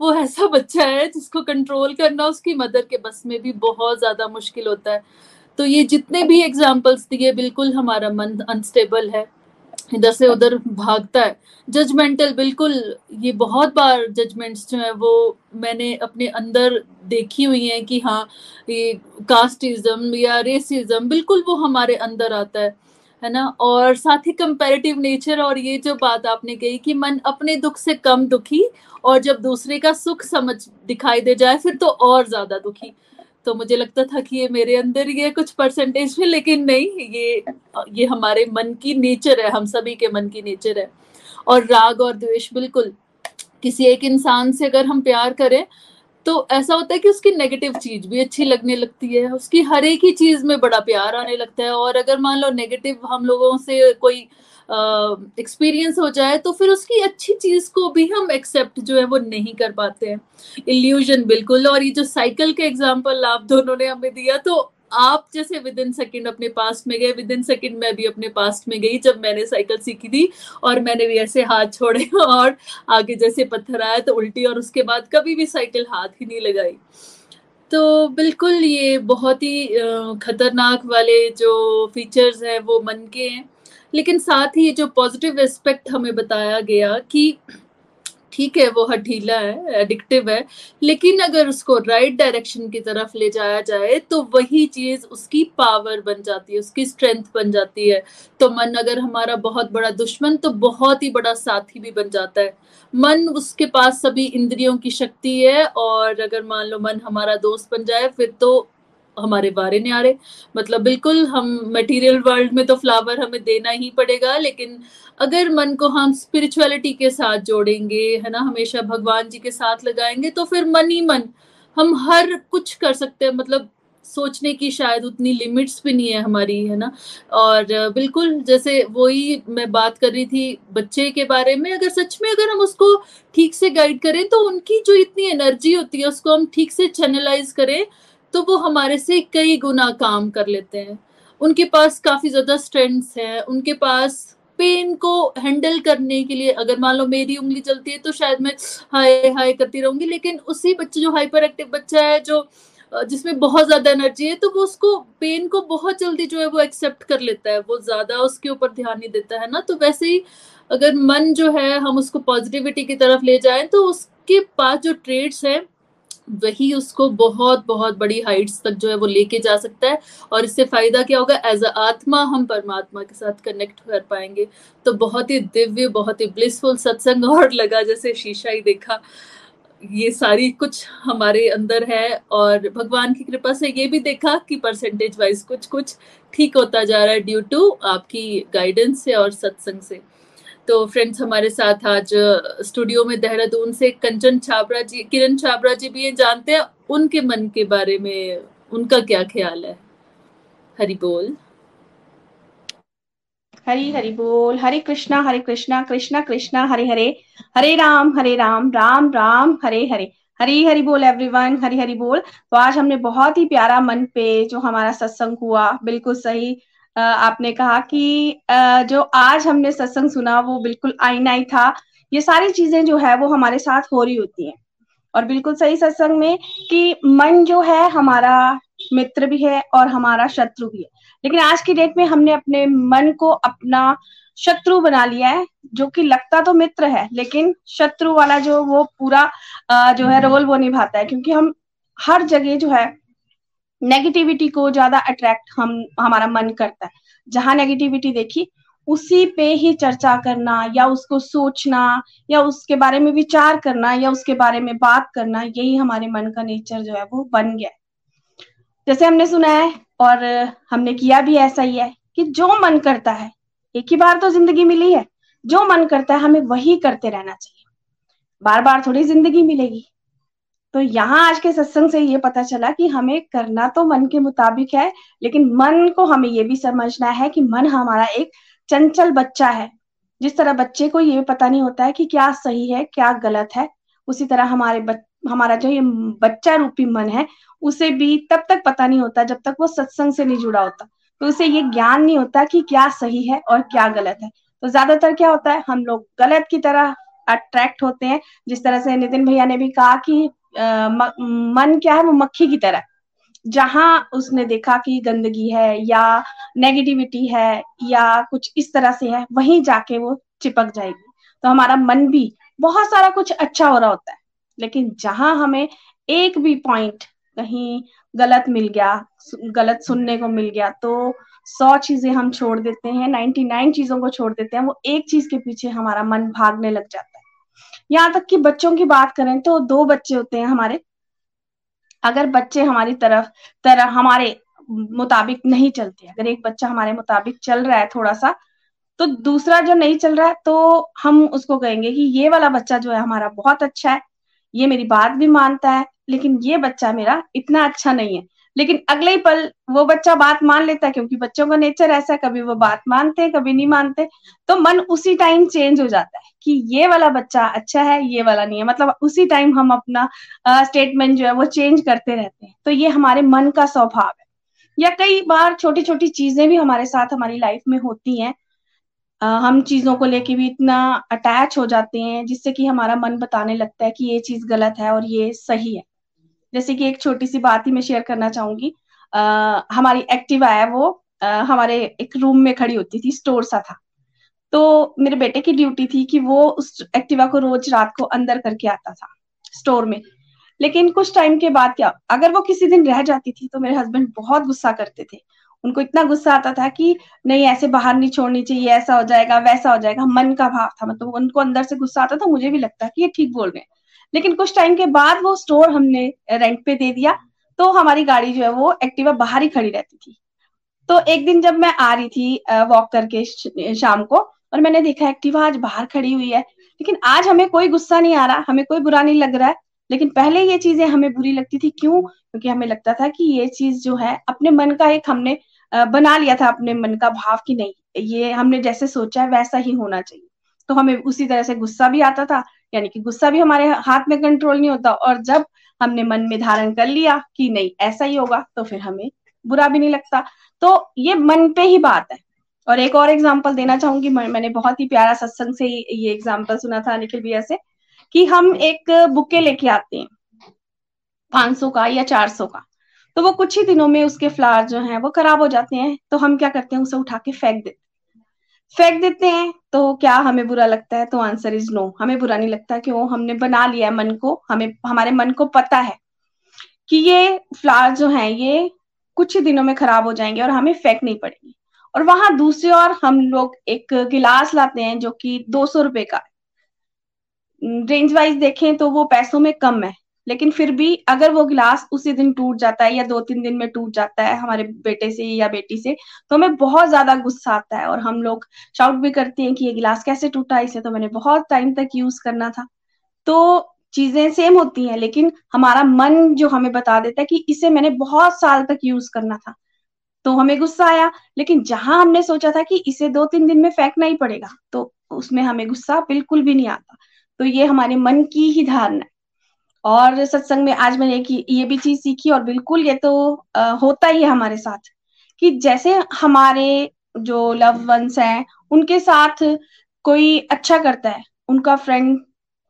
वो ऐसा बच्चा है जिसको कंट्रोल करना, उसकी मदर के बस में भी बहुत ज़्यादा मुश्किल होता है। तो ये जितने भी एग्जाम्पल्स दिए, बिल्कुल हमारा मन अनस्टेबल है। इधर से उधर भागता है। जजमेंटल बिल्कुल, ये बहुत बार जजमेंट्स जो है, वो मैंने अपने अंदर देखी हुई हैं कि हाँ ये कास्टिज्म या रेसिज्म बिल्कुल वो हमारे अंदर आता है है ना? और साथ ही कंपैरेटिव नेचर और ये जो बात आपने कही कि मन अपने दुख से कम दुखी और जब दूसरे का सुख समझ दिखाई दे जाए, फिर तो और ज़्यादा दुखी। तो मुझे लगता था कि ये मेरे अंदर ये कुछ परसेंटेज में, लेकिन नहीं, ये ये हमारे मन की नेचर है, हम सभी के मन की नेचर है। और राग और द्वेष बिल्कुल, किसी एक इंसान से अगर हम प्यार करें तो ऐसा होता है कि उसकी नेगेटिव चीज़ भी अच्छी लगने लगती है, उसकी हर एक ही चीज़ में बड़ा प्यार आने लगता है। और अगर मान लो नेगेटिव हम लोगों से कोई एक्सपीरियंस हो जाए तो फिर उसकी अच्छी चीज़ को भी हम एक्सेप्ट जो है वो नहीं कर पाते हैं। इल्यूजन बिल्कुल, और ये जो साइकिल के एग्ज़ाम्पल आप दोनों ने हमें दिया तो आप जैसे विद इन सेकेंड अपने पास्ट में गए विद इन सेकेंड मैं भी अपने पास्ट में गई जब मैंने साइकिल सीखी थी, और मैंने भी ऐसे हाथ छोड़े और आगे जैसे पत्थर आया तो उल्टी और उसके बाद कभी भी साइकिल हाथ ही नहीं लगाई। तो बिल्कुल ये बहुत ही खतरनाक वाले जो फीचर्स हैं वो मन के हैं। लेकिन साथ ही ये जो पॉजिटिव एस्पेक्ट हमें बताया गया कि ठीक है, वो हठीला है एडिक्टिव है, लेकिन अगर उसको राइट डायरेक्शन की तरफ़ ले जाया जाए तो वही चीज़ उसकी पावर बन जाती है, उसकी स्ट्रेंथ बन जाती है। तो मन अगर हमारा बहुत बड़ा दुश्मन तो बहुत ही बड़ा साथी भी बन जाता है। मन उसके पास सभी इंद्रियों की शक्ति है, और अगर मान लो मन हमारा दोस्त बन जाए, फिर तो हमारे बारे नहीं आ रहे। मतलब बिल्कुल हम मटेरियल वर्ल्ड में तो फ्लावर हमें देना ही पड़ेगा, लेकिन अगर मन को हम स्पिरिचुअलिटी के साथ जोड़ेंगे, है ना, हमेशा भगवान जी के साथ लगाएँगे तो फिर मन ही मन, हम हर कुछ कर सकते हैं। मतलब सोचने की शायद उतनी लिमिट्स भी नहीं है हमारी, है ना। और बिल्कुल जैसे वही मैं बात कर रही थी बच्चे के बारे में, अगर सच में अगर हम उसको ठीक से गाइड करें तो उनकी जो इतनी एनर्जी होती है, उसको हम ठीक से चैनलाइज करें तो वो हमारे से कई गुना काम कर लेते हैं। उनके पास काफ़ी ज़्यादा स्ट्रेंथ्स है। उनके पास पेन को हैंडल करने के लिए अगर मान लो मेरी उंगली चलती है तो शायद मैं हाय हाय करती रहूँगी, लेकिन उसी बच्चे, जो हाइपर एक्टिव बच्चा है, जो जिसमें बहुत ज़्यादा एनर्जी है तो वो उसको पेन को बहुत जल्दी जो है वो एक्सेप्ट कर लेता है। वो ज़्यादा उसके ऊपर ध्यान नहीं देता है ना? तो वैसे ही अगर मन जो है, हम उसको पॉजिटिविटी की तरफ़ ले जाए तो उसके पास जो ट्रेड्स है वही उसको बहुत बहुत बड़ी हाइट्स तक जो है वो लेके जा सकता है और इससे फ़ायदा क्या होगा? एज अ आत्मा हम परमात्मा के साथ कनेक्ट कर पाएँगे। तो बहुत ही दिव्य, बहुत ही ब्लिसफुल सत्संग और लगा जैसे शीशा ही देखा। ये सारी कुछ हमारे अंदर है और भगवान की कृपा से ये भी देखा कि परसेंटेज वाइज कुछ कुछ ठीक होता जा रहा है ड्यू टू आपकी गाइडेंस से और सत्संग से। तो फ्रेंड्स हमारे साथ आज स्टूडियो में देहरादून से कंचन छाबरा जी, किरण छाबरा जी भी ये जानते हैं, उनके मन के बारे में उनका क्या ख्याल है? हरि बोल। हरी, हरि बोल। हरे कृष्णा हरे कृष्णा कृष्णा कृष्णा, हरे हरे। हरे राम हरे राम राम राम, हरे हरे। हरी, हरि बोल एवरीवन हरी, हरि बोल। तो आज हमने बहुत ही प्यारा मन पे जो हमारा सत्संग हुआ, बिल्कुल सही। आपने कहा कि जो आज हमने सत्संग सुना वो बिल्कुल आईना ही था। ये सारी चीज़ें जो है वो हमारे साथ हो रही होती हैं। और बिल्कुल सही सत्संग में कि मन जो है हमारा मित्र भी है और हमारा शत्रु भी है। लेकिन आज की डेट में हमने अपने मन को अपना शत्रु बना लिया है, जो कि लगता तो मित्र है, लेकिन शत्रु वाला जो वो पूरा जो है रोल वो निभाता है। क्योंकि हम हर जगह जो है नेगेटिविटी को ज़्यादा अट्रैक्ट हम, हमारा मन करता है। जहाँ नेगेटिविटी देखी, उसी पे ही चर्चा करना, या उसको सोचना, या उसके बारे में विचार करना, या उसके बारे में बात करना, यही हमारे मन का नेचर जो है वो बन गया है। जैसे हमने सुना है, और हमने किया भी ऐसा ही है, कि जो मन करता है, एक ही बार तो ज़िंदगी मिली है, जो मन करता है, हमें वही करते रहना चाहिए। बार बार थोड़ी ज़िंदगी मिलेगी। तो यहाँ आज के सत्संग से ये पता चला कि हमें करना तो मन के मुताबिक है लेकिन मन को हमें ये भी समझना है कि मन हमारा एक चंचल बच्चा है। जिस तरह बच्चे को ये पता नहीं होता है कि क्या सही है क्या गलत है उसी तरह हमारे बच, हमारा जो ये बच्चा रूपी मन है उसे भी तब तक पता नहीं होता जब तक वो सत्संग से नहीं जुड़ा होता। तो उसे ये ज्ञान नहीं होता कि क्या सही है और क्या गलत है। तो ज़्यादातर क्या होता है हम लोग गलत की तरह अट्रैक्ट होते हैं। जिस तरह से नितिन भैया ने भी कहा कि आ, म, मन क्या है वो मक्खी की तरह। जहाँ उसने देखा कि गंदगी है या नेगेटिविटी है या कुछ इस तरह से है वहीं जाके वो चिपक जाएगी। तो हमारा मन भी बहुत सारा कुछ अच्छा हो रहा होता है। लेकिन जहाँ हमें एक भी पॉइंट कहीं गलत मिल गया गलत सुनने को मिल गया तो सौ चीज़ें हम छोड़ देते हैं नाइनटी नाइन चीज़ों को छोड़ देते हैं वो एक चीज़ के पीछे हमारा मन भागने लग जाता है। यहाँ तक कि बच्चों की बात करें तो दो बच्चे होते हैं हमारे। अगर बच्चे हमारी तरफ़, तरह हमारे मुताबिक नहीं चलते, अगर एक बच्चा हमारे मुताबिक चल रहा है थोड़ा सा तो दूसरा जो नहीं चल रहा है तो हम उसको कहेंगे कि ये वाला बच्चा जो है हमारा बहुत अच्छा है, ये मेरी बात भी मानता है, लेकिन ये बच्चा मेरा इतना अच्छा नहीं है। लेकिन अगले ही पल, वो बच्चा बात मान लेता है, क्योंकि बच्चों का नेचर ऐसा है, कभी वो बात मानते हैं, कभी नहीं मानते। तो मन उसी टाइम चेंज हो जाता है कि ये वाला बच्चा अच्छा है, ये वाला नहीं है। मतलब उसी टाइम हम अपना स्टेटमेंट जो है वो चेंज करते रहते हैं। तो ये हमारे मन का स्वभाव है। या कई बार छोटी छोटी चीज़ें भी हमारे साथ हमारी लाइफ में होती हैं। हम चीज़ों को लेके भी इतना अटैच हो जाते हैं, जिससे कि हमारा मन बताने लगता है कि ये चीज़ गलत है और ये सही है। जैसे कि एक छोटी सी बात ही मैं शेयर करना चाहूँगी। हमारी एक्टिवा है वो आ, हमारे एक रूम में खड़ी होती थी स्टोर सा था। तो मेरे बेटे की ड्यूटी थी कि वो उस एक्टिवा को रोज रात को अंदर करके आता था स्टोर में। लेकिन कुछ टाइम के बाद क्या अगर वो किसी दिन रह जाती थी तो मेरे हस्बैंड बहुत गुस्सा करते थे। उनको इतना गुस्सा आता था कि नहीं ऐसे बाहर नहीं छोड़नी चाहिए ऐसा हो जाएगा वैसा हो जाएगा मन का भाव था। मतलब उनको अंदर से गुस्सा आता था मुझे भी लगता कि ये ठीक बोल रहे हैं। लेकिन कुछ टाइम के बाद वो स्टोर हमने रेंट पे दे दिया तो हमारी गाड़ी जो है वो एक्टिवा बाहर ही खड़ी रहती थी। तो एक दिन जब मैं आ रही थी वॉक करके शाम को, और मैंने देखा एक्टिवा आज बाहर खड़ी हुई है, लेकिन आज हमें कोई गुस्सा नहीं आ रहा, हमें कोई बुरा नहीं लग रहा है, लेकिन पहले ये चीज़ें हमें बुरी लगती थी। क्यों? क्योंकि हमें लगता था कि ये चीज़ जो है, अपने मन का एक हमने बना लिया था अपने मन का भाव कि नहीं, ये हमने जैसे सोचा है वैसा ही होना चाहिए। तो हमें उसी तरह से गुस्सा भी आता था यानी कि गुस्सा भी हमारे हाथ में कंट्रोल नहीं होता और जब हमने मन में धारण कर लिया कि नहीं, ऐसा ही होगा तो फिर हमें बुरा भी नहीं लगता। तो ये मन पे ही बात है। और एक और एग्ज़ाम्पल देना चाहूँगी मैंने बहुत ही प्यारा सत्संग से ये एग्ज़ाम्पल सुना था निखिल भैया से, कि हम एक बुके लेके आते हैं, पाँच सौ का या चार सौ का। तो वो कुछ ही दिनों में उसके फ्लावर जो हैं, वो खराब हो जाते हैं तो हम क्या करते हैं, उसे उठा के फेंक देते फेंक देते हैं तो क्या हमें बुरा लगता है? तो आंसर इज़ नो हमें बुरा नहीं लगता क्यों हमने बना लिया है मन को, हमें, हमारे मन को पता है कि ये फ्लावर जो है, ये कुछ ही दिनों में खराब हो जाएँगे और हमें फेंक नहीं पड़ेगी। और वहाँ दूसरी ओर हम लोग एक गिलास लाते हैं जो कि दो सौ रुपए का रेंज वाइज देखें तो वो पैसों में कम है। लेकिन फिर भी अगर वो गिलास उसी दिन टूट जाता है या दो तीन दिन में टूट जाता है हमारे बेटे से या बेटी से तो हमें बहुत ज़्यादा गुस्सा आता है और हम लोग शाउट भी करते हैं कि ये गिलास कैसे टूटा, इसे तो मैंने बहुत टाइम तक यूज़ करना था। तो चीज़ें सेम होती हैं, लेकिन हमारा मन जो हमें बता देता है कि इसे मैंने बहुत साल तक यूज़ करना था तो हमें गुस्सा आया। लेकिन जहाँ हमने सोचा था कि इसे दो तीन दिन में फेंकना ही पड़ेगा तो उसमें हमें गुस्सा बिल्कुल भी नहीं आता। तो ये हमारे मन की ही धारणा है। और सत्संग में आज मैंने एक ये भी चीज़ सीखी और बिल्कुल ये तो आ, होता ही है हमारे साथ कि जैसे हमारे जो लव वंस हैं उनके साथ कोई अच्छा करता है उनका फ्रेंड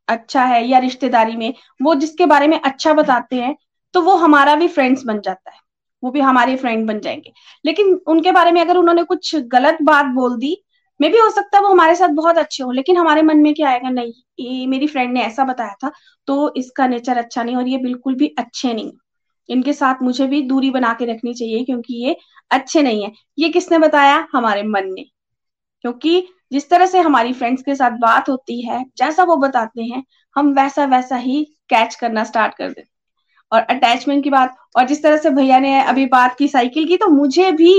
अच्छा है या रिश्तेदारी में वो जिसके बारे में अच्छा बताते हैं तो वो हमारा भी फ्रेंड्स बन जाता है वो भी हमारे फ्रेंड बन जाएँगे। लेकिन उनके बारे में अगर उन्होंने कुछ गलत बात बोल दी मे भी हो सकता है वो हमारे साथ बहुत अच्छे हो, लेकिन हमारे मन में क्या आएगा, नहीं, ये मेरी फ्रेंड ने ऐसा बताया था तो इसका नेचर अच्छा नहीं और ये बिल्कुल भी अच्छे नहीं इनके साथ मुझे भी दूरी बना के रखनी चाहिए, क्योंकि ये अच्छे नहीं है। ये किसने बताया? हमारे मन ने। क्योंकि जिस तरह से हमारी फ्रेंड्स के साथ बात होती है, जैसा वो बताते हैं, हम वैसा वैसा ही कैच करना स्टार्ट कर देते और अटैचमेंट की बात, और जिस तरह से भैया ने अभी बात की साइकिल की तो मुझे भी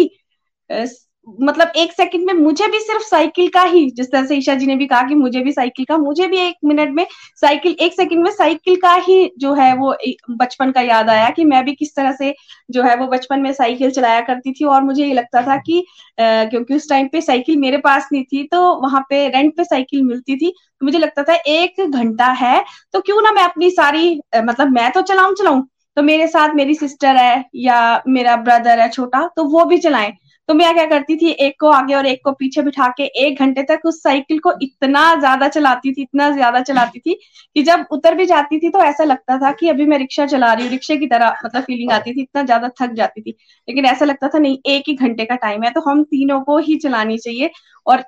मतलब एक सेकंड में मुझे भी सिर्फ़ साइकिल का ही जिस तरह से ईशा जी ने भी कहा कि मुझे भी साइकिल का मुझे भी एक मिनट में साइकिल एक सेकंड में साइकिल का ही जो है वो बचपन का याद आया कि मैं भी किस तरह से जो है वो बचपन में साइकिल चलाया करती थी और मुझे ये लगता था कि आ, क्योंकि उस टाइम पे साइकिल मेरे पास नहीं थी तो वहाँ पे रेंट पे साइकिल मिलती थी तो मुझे लगता था एक घंटा है तो क्यों ना मैं अपनी सारी मतलब मैं तो चलाऊं चलाऊं तो मेरे साथ मेरी सिस्टर है या मेरा ब्रदर है छोटा तो वो भी चलाएँ। तो मैं क्या करती थी, एक को आगे और एक को पीछे बिठा के एक घंटे तक उस साइकिल को इतना ज़्यादा चलाती थी, इतना ज़्यादा चलाती थी कि जब उतर भी जाती थी तो ऐसा लगता था कि अभी मैं रिक्शा चला रही हूँ, रिक्शे की तरह मतलब फीलिंग आती थी, इतना ज़्यादा थक जाती थी। लेकिन ऐसा लगता था, नहीं, एक ही घंटे का टाइम है तो हम तीनों को ही चलानी चाहिए और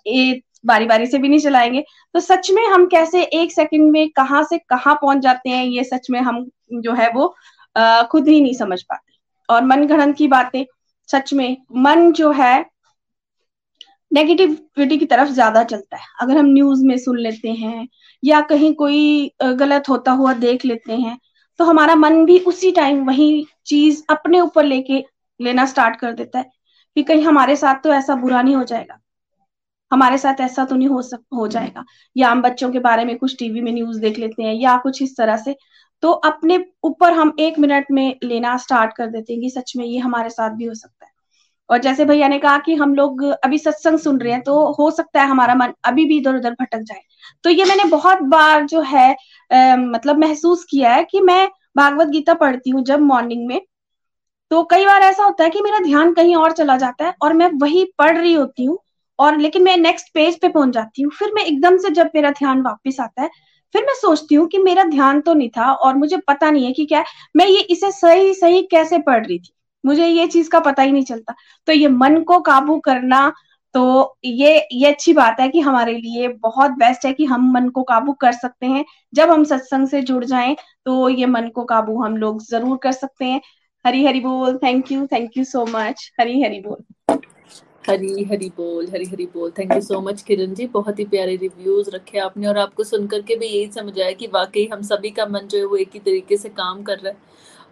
बारी बारी से भी नहीं चलाएँगे। तो सच में हम कैसे एक सेकंड में कहाँ से कहाँ पहुँच जाते हैं, ये सच में हम जो है वो खुद ही नहीं समझ पाते। और मन गणन की बातें सच में, मन जो है नेगेटिविटी की तरफ़ ज़्यादा चलता है। अगर हम न्यूज़ में सुन लेते हैं, या कहीं कोई गलत होता हुआ देख लेते हैं तो हमारा मन भी उसी टाइम वही चीज़ अपने ऊपर लेके लेना स्टार्ट कर देता है कि कहीं हमारे साथ तो ऐसा बुरा नहीं हो जाएगा। हमारे साथ ऐसा तो नहीं हो सक, हो जाएगा। या हम बच्चों के बारे में कुछ टीवी में न्यूज़ देख लेते हैं, या कुछ इस तरह से तो अपने ऊपर हम एक मिनट में लेना स्टार्ट कर देते हैं कि सच में ये हमारे साथ भी हो सकता और जैसे भैया ने कहा कि हम लोग अभी सत्संग सुन रहे हैं तो हो सकता है हमारा मन अभी भी इधर उधर भटक जाए। तो ये मैंने बहुत बार जो है आ, मतलब महसूस किया है कि मैं भागवत गीता पढ़ती हूँ जब मॉर्निंग में। तो कई बार ऐसा होता है कि मेरा ध्यान कहीं और चला जाता है और मैं वही पढ़ रही होती हूँ और लेकिन मैं नेक्स्ट पेज पे पहुँच जाती हूँ। फिर मैं एकदम से जब मेरा ध्यान वापस आता है फिर मैं सोचती हूँ कि मेरा ध्यान तो नहीं था और मुझे पता नहीं है कि क्या मैं ये इसे सही सही कैसे पढ़ रही थी? मुझे ये चीज़ का पता ही नहीं चलता। तो ये मन को काबू करना तो ये ये अच्छी बात है कि हमारे लिए बहुत बेस्ट है कि हम मन को काबू कर सकते हैं। जब हम सत्संग से जुड़ जाएँ तो ये मन को काबू हम लोग ज़रूर कर सकते हैं। हरी हरी बोल। Thank you thank you so much Hari Hari बोल। हरी हरी बोल, हरी हरी बोल। Thank you so much Kiran ji. बहुत ही प्यारे रिव्यूज़ रखे आपने और आपको सुनकर के भी यही समझ आया कि वाकई हम सभी का मन जो है वो एक ही तरीके से काम कर रहा है।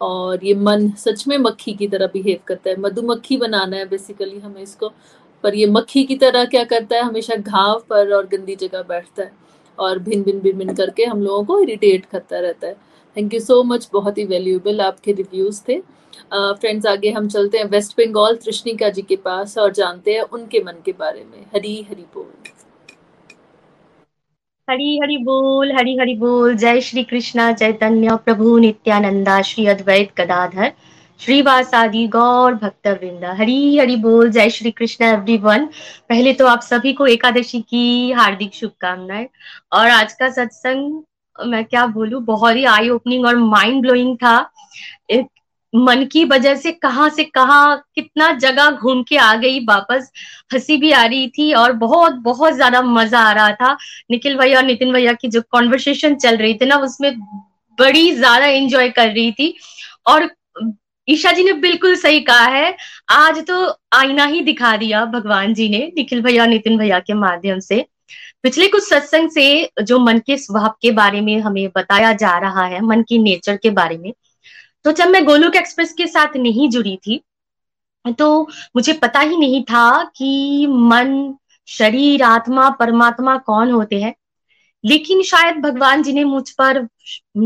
और ये मन सच में मक्खी की तरह बिहेव करता है। मधुमक्खी बनाना है बेसिकली हमें इसको। पर ये मक्खी की तरह क्या करता है? हमेशा घाव पर और गंदी जगह बैठता है और भिन भिन भिन भिन करके हम लोगों को इरिटेट करता रहता है। थैंक यू सो मच बहुत ही वैल्यूएबल आपके रिव्यूज़ थे। फ्रेंड्स uh, आगे हम चलते हैं वेस्ट बंगाल तृष्णिका जी के पास और जानते हैं उनके मन के बारे में। हरी हरी बोल। हरी हरी बोल, हरी हरी बोल। जय श्री कृष्णा, चैतन्य प्रभु, नित्यानंदा, श्री अद्वैत गदाधर, श्रीवासादि, गौर भक्त वृंदा हरी हरि बोल, जय श्री कृष्ण एवरीवन पहले तो आप सभी को एकादशी की हार्दिक शुभकामनाएँ। और आज का सत्संग, मैं क्या बोलूँ, बहुत ही आई ओपनिंग और माइंड ब्लोइंग था। एक मन की वजह से कहाँ से कहाँ कितना जगह घूम के आ गई, वापस हँसी भी आ रही थी और बहुत बहुत ज़्यादा मज़ा आ रहा था। निखिल भैया और नितिन भैया की जो कॉन्वर्सेशन चल रही थी ना, उसमें बड़ी ज़्यादा एंजॉय कर रही थी। और ईशा जी ने बिल्कुल सही कहा है, आज तो आईना ही दिखा दिया भगवान जी ने, निखिल भैया और नितिन भैया के माध्यम से। पिछले कुछ सत्संग से जो मन के स्वभाव के बारे में हमें बताया जा रहा है, मन की नेचर के बारे में तो जब मैं गोलोक एक्सप्रेस के साथ नहीं जुड़ी थी तो मुझे पता ही नहीं था कि मन, शरीर, आत्मा, परमात्मा कौन होते हैं। लेकिन शायद भगवान जी ने मुझ पर,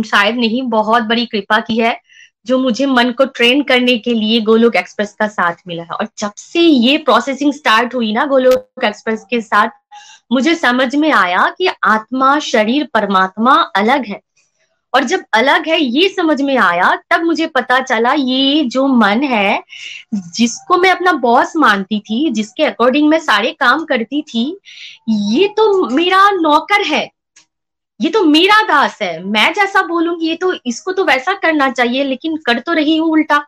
शायद नहीं, बहुत बड़ी कृपा की है, जो मुझे मन को ट्रेन करने के लिए गोलोक एक्सप्रेस का साथ मिला है। और जब से ये प्रोसेसिंग स्टार्ट हुई ना गोलोक एक्सप्रेस के साथ, मुझे समझ में आया कि आत्मा, शरीर, परमात्मा अलग है। और जब अलग है, ये समझ में आया, तब मुझे पता चला ये जो मन है, जिसको मैं अपना बॉस मानती थी, जिसके अकॉर्डिंग मैं सारे काम करती थी, ये तो मेरा नौकर है। ये तो मेरा दास है। मैं जैसा बोलूँगी, ये तो इसको तो वैसा करना चाहिए, लेकिन कर तो रही हूँ उल्टा।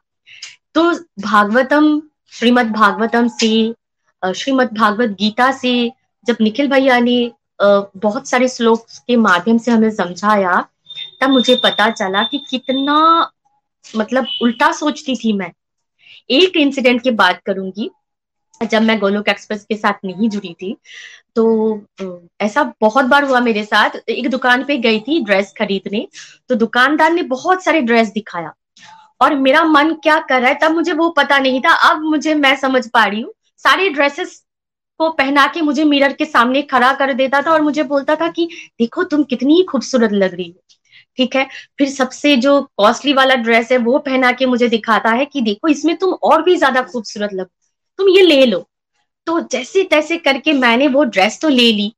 तो भागवतम, श्रीमद भागवतम से श्रीमद भागवत गीता से जब निखिल भैया ने बहुत सारे श्लोक के माध्यम से हमें समझाया तब मुझे पता चला कि कितना मतलब उल्टा सोचती थी मैं। एक इंसिडेंट की बात करूँगी, जब मैं गोलोक एक्सप्रेस के साथ नहीं जुड़ी थी तो ऐसा बहुत बार हुआ मेरे साथ। एक दुकान पे गई थी ड्रेस खरीदने तो दुकानदार ने बहुत सारे ड्रेस दिखाया। और मेरा मन क्या कर रहा है, तब मुझे वो पता नहीं था। अब मुझे, मैं समझ पा रही हूँ, सारे ड्रेसेस को पहना के मुझे मिरर के सामने खड़ा कर देता था और मुझे बोलता था कि, देखो, तुम कितनी खूबसूरत लग रही हो। ठीक है? फिर सबसे जो कॉस्टली वाला ड्रेस है, वो पहना के मुझे दिखाता है कि देखो, इसमें तुम और भी ज़्यादा खूबसूरत लग। तुम ये ले लो। तो जैसे तैसे करके मैंने वो ड्रेस तो ले ली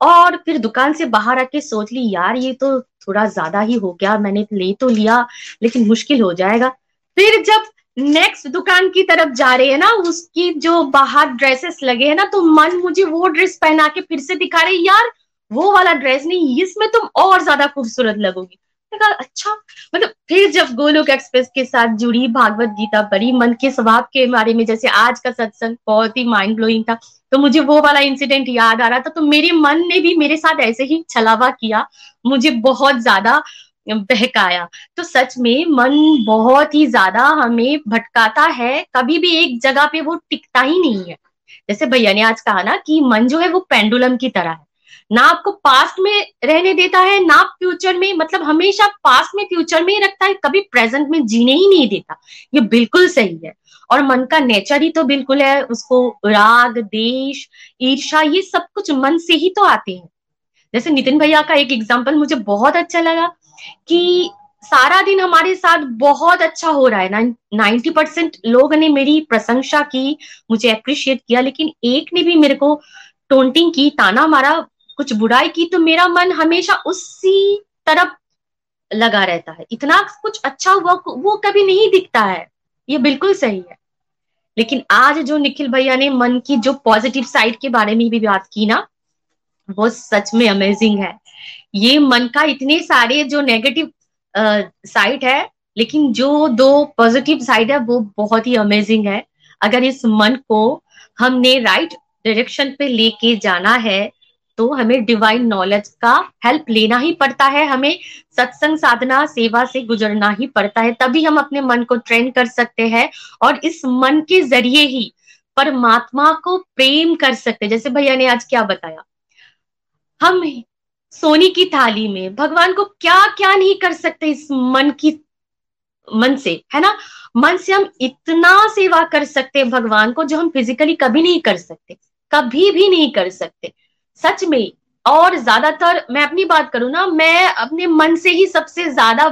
और फिर दुकान से बाहर आके सोच ली, यार, ये तो थोड़ा ज़्यादा ही हो गया, मैंने ले तो लिया, लेकिन मुश्किल हो जाएगा। फिर जब नेक्स्ट दुकान की तरफ़ जा रहे हैं ना, उसकी जो बाहर ड्रेसेस लगे हैं ना तो मन मुझे वो ड्रेस पहना के फिर से दिखा रहे, यार वो वाला ड्रेस नहीं, इसमें तुम और ज़्यादा खूबसूरत लगोगी। कहा अच्छा। मतलब फिर जब गोलोक एक्सप्रेस के साथ जुड़ी, भागवत गीता पढ़ी, मन के स्वभाव के बारे में जैसे आज का सत्संग बहुत ही माइंड ब्लोइंग था तो मुझे वो वाला इंसिडेंट याद आ रहा था तो मेरे मन ने भी मेरे साथ ऐसे ही छलावा किया, मुझे बहुत ज़्यादा बहकाया। तो सच में मन बहुत ही ज़्यादा हमें भटकाता है, कभी भी एक जगह पे वो टिकता ही नहीं है। जैसे भैया ने आज कहा ना कि मन जो है वो पेंडुलम की तरह है। ना आपको पास्ट में रहने देता है, ना फ्यूचर में मतलब हमेशा पास्ट में फ्यूचर में ही रखता है, कभी प्रेजेंट में जीने ही नहीं देता। ये बिल्कुल सही है। और मन का नेचर ही तो बिल्कुल है, उसको राग, देश ईर्षा ये सब कुछ मन से ही तो आते हैं। जैसे नितिन भैया का एक एग्ज़ाम्पल मुझे बहुत अच्छा लगा कि सारा दिन हमारे साथ बहुत अच्छा हो रहा है। नाइन्टी परसेंट लोग ने मेरी प्रशंसा की, मुझे अप्रिशिएट किया, लेकिन एक ने भी मेरे को टोंटिंग की, ताना मारा कुछ बुराई की तो मेरा मन हमेशा उसी तरफ़ लगा रहता है। इतना कुछ अच्छा हुआ, वो कभी नहीं दिखता है। ये बिल्कुल सही है। लेकिन आज जो निखिल भैया ने मन की जो पॉजिटिव साइड के बारे में भी बात की ना, वो सच में अमेजिंग है। ये मन का इतने सारे जो नेगेटिव साइड है, लेकिन जो दो पॉजिटिव साइड है, वो बहुत ही अमेजिंग है। अगर इस मन को हमने राइट डायरेक्शन पे लेके जाना है तो हमें डिवाइन नॉलेज का हेल्प लेना ही पड़ता है, हमें सत्संग साधना, सेवा से गुजरना ही पड़ता है, तभी हम अपने मन को ट्रेन कर सकते हैं और इस मन के ज़रिए ही परमात्मा को प्रेम कर सकते हैं। जैसे भैया ने आज क्या बताया? हम सोनी की थाली में भगवान को क्या क्या नहीं कर सकते इस मन की, मन से, है ना? मन से हम इतना सेवा कर सकते हैं भगवान को जो हम फिजिकली कभी नहीं कर सकते, कभी भी नहीं कर सकते। सच में, और ज़्यादातर मैं अपनी बात करूँ ना, मैं अपने मन से ही सबसे ज़्यादा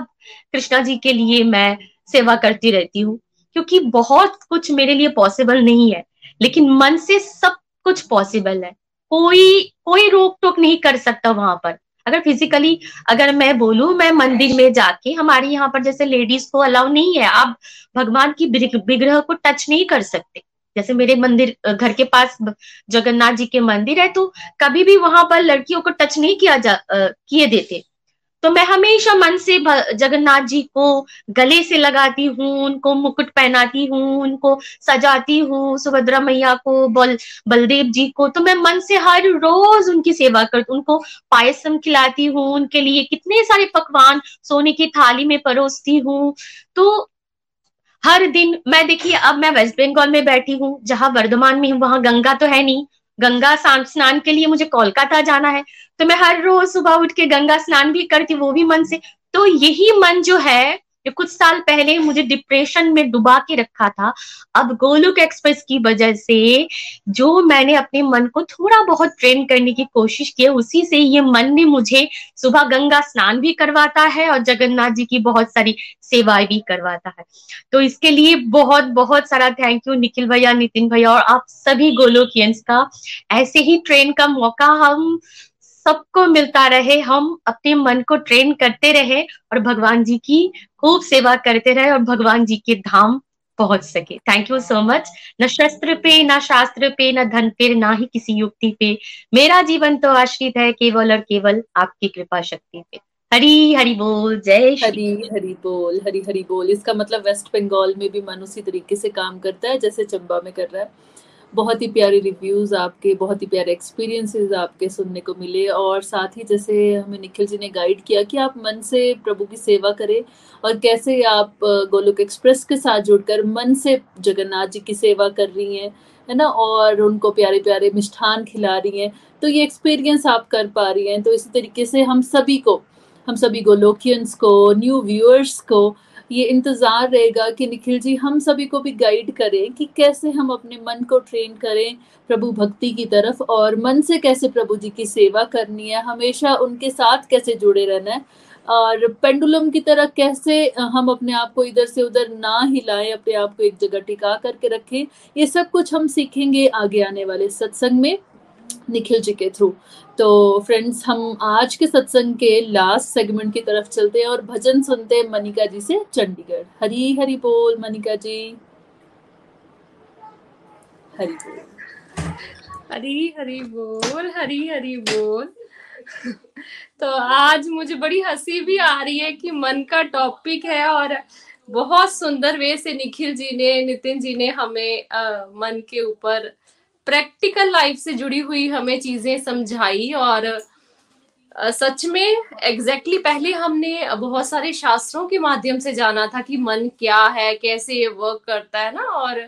कृष्णा जी के लिए मैं सेवा करती रहती हूँ, क्योंकि बहुत कुछ मेरे लिए पॉसिबल नहीं है, लेकिन मन से सब कुछ पॉसिबल है। कोई कोई रोक टोक नहीं कर सकता वहाँ पर। अगर फिजिकली अगर मैं बोलूँ, मैं मंदिर में जाके, हमारे यहाँ पर जैसे लेडीज़ को अलाउ नहीं है, आप भगवान की विग्रह को टच नहीं कर सकते। जैसे मेरे मंदिर घर के पास जगन्नाथ जी के मंदिर है तो कभी भी वहाँ पर लड़कियों को टच नहीं किया जा किए देते। तो मैं हमेशा मन से जगन्नाथ जी को गले से लगाती हूँ, उनको मुकुट पहनाती हूँ, उनको सजाती हूँ, सुभद्रा मैया को, बल, बलदेव जी को। तो मैं मन से हर रोज उनकी सेवा करती उनको पायसम खिलाती हूँ, उनके लिए कितने सारे पकवान सोने की थाली में परोसती हूँ। तो हर दिन, मैं देखिए, अब मैं वेस्ट बंगाल में बैठी हूँ, जहाँ वर्धमान में हूँ, वहाँ गंगा तो है नहीं। गंगा स्नान के लिए मुझे कोलकाता जाना है। तो मैं हर रोज सुबह उठ के गंगा स्नान भी करती वो भी मन से। तो यही मन जो है जो कुछ साल पहले मुझे डिप्रेशन में डुबा के रखा था, अब गोलुक एक्सप्रेस की वजह से जो मैंने अपने मन को थोड़ा बहुत ट्रेन करने की कोशिश की, उसी से ये मन ने मुझे सुबह गंगा स्नान भी करवाता है और जगन्नाथ जी की बहुत सारी सेवाएँ भी करवाता है। तो इसके लिए बहुत बहुत सारा थैंक यू निखिल भैया, नितिन भैया और आप सभी गोलोकियंस का ऐसे ही ट्रेन का मौका हम सबको मिलता रहे, हम अपने मन को ट्रेन करते रहे और भगवान जी की खूब सेवा करते रहे और भगवान जी के धाम पहुँच सके। थैंक यू सो मच न शस्त्र पे, न शास्त्र पे, न धन पे, ना ही किसी युक्ति पे। मेरा जीवन तो आश्रित है केवल और केवल आपकी कृपा शक्ति पे। हरी हरी बोल, जय हरी हरी बोल, हरी हरी बोल। इसका मतलब वेस्ट बंगाल में भी मन उसी तरीके से काम करता है, जैसे चंबा में कर रहा है। बहुत ही प्यारे रिव्यूज़ आपके, बहुत ही प्यारे एक्सपीरियंसेस आपके सुनने को मिले और साथ ही जैसे हमें निखिल जी ने गाइड किया कि आप मन से प्रभु की सेवा करें और कैसे आप गोलोक एक्सप्रेस के साथ जुड़कर मन से जगन्नाथ जी की सेवा कर रही हैं, है ना? और उनको प्यारे प्यारे मिष्ठान खिला रही हैं। तो ये एक्सपीरियंस आप कर पा रही हैं। तो इसी तरीके से हम सभी को, हम सभी गोलोकियंस को न्यू व्यूअर्स को ये इंतज़ार रहेगा कि निखिल जी, हम सभी को भी गाइड करें कि कैसे हम अपने मन को ट्रेन करें प्रभु भक्ति की तरफ़ और मन से कैसे प्रभु जी की सेवा करनी है, हमेशा उनके साथ कैसे जुड़े रहना है और पेंडुलम की तरह कैसे हम अपने आप को इधर से उधर ना हिलाएँ, अपने आप को एक जगह टिका करके रखें, ये सब कुछ हम सीखेंगे आगे आने वाले सत्संग में निखिल जी के थ्रू तो फ्रेंड्स हम आज के सत्संग के लास्ट सेगमेंट की तरफ़ चलते हैं और भजन सुनते हैं मनिका जी से चंडीगढ़। हरी हरी बोल मनिका जी। हरी बोल। हरी हरी बोल हरी हरी बोल। तो आज मुझे बड़ी हँसी भी आ रही है कि मन का टॉपिक है और बहुत सुंदर वे से निखिल जी ने नितिन जी ने हमें आ, मन के ऊपर प्रैक्टिकल लाइफ से जुड़ी हुई हमें चीज़ें समझाई और सच में एग्जैक्टली exactly पहले हमने बहुत सारे शास्त्रों के माध्यम से जाना था कि मन क्या है, कैसे वर्क करता है ना और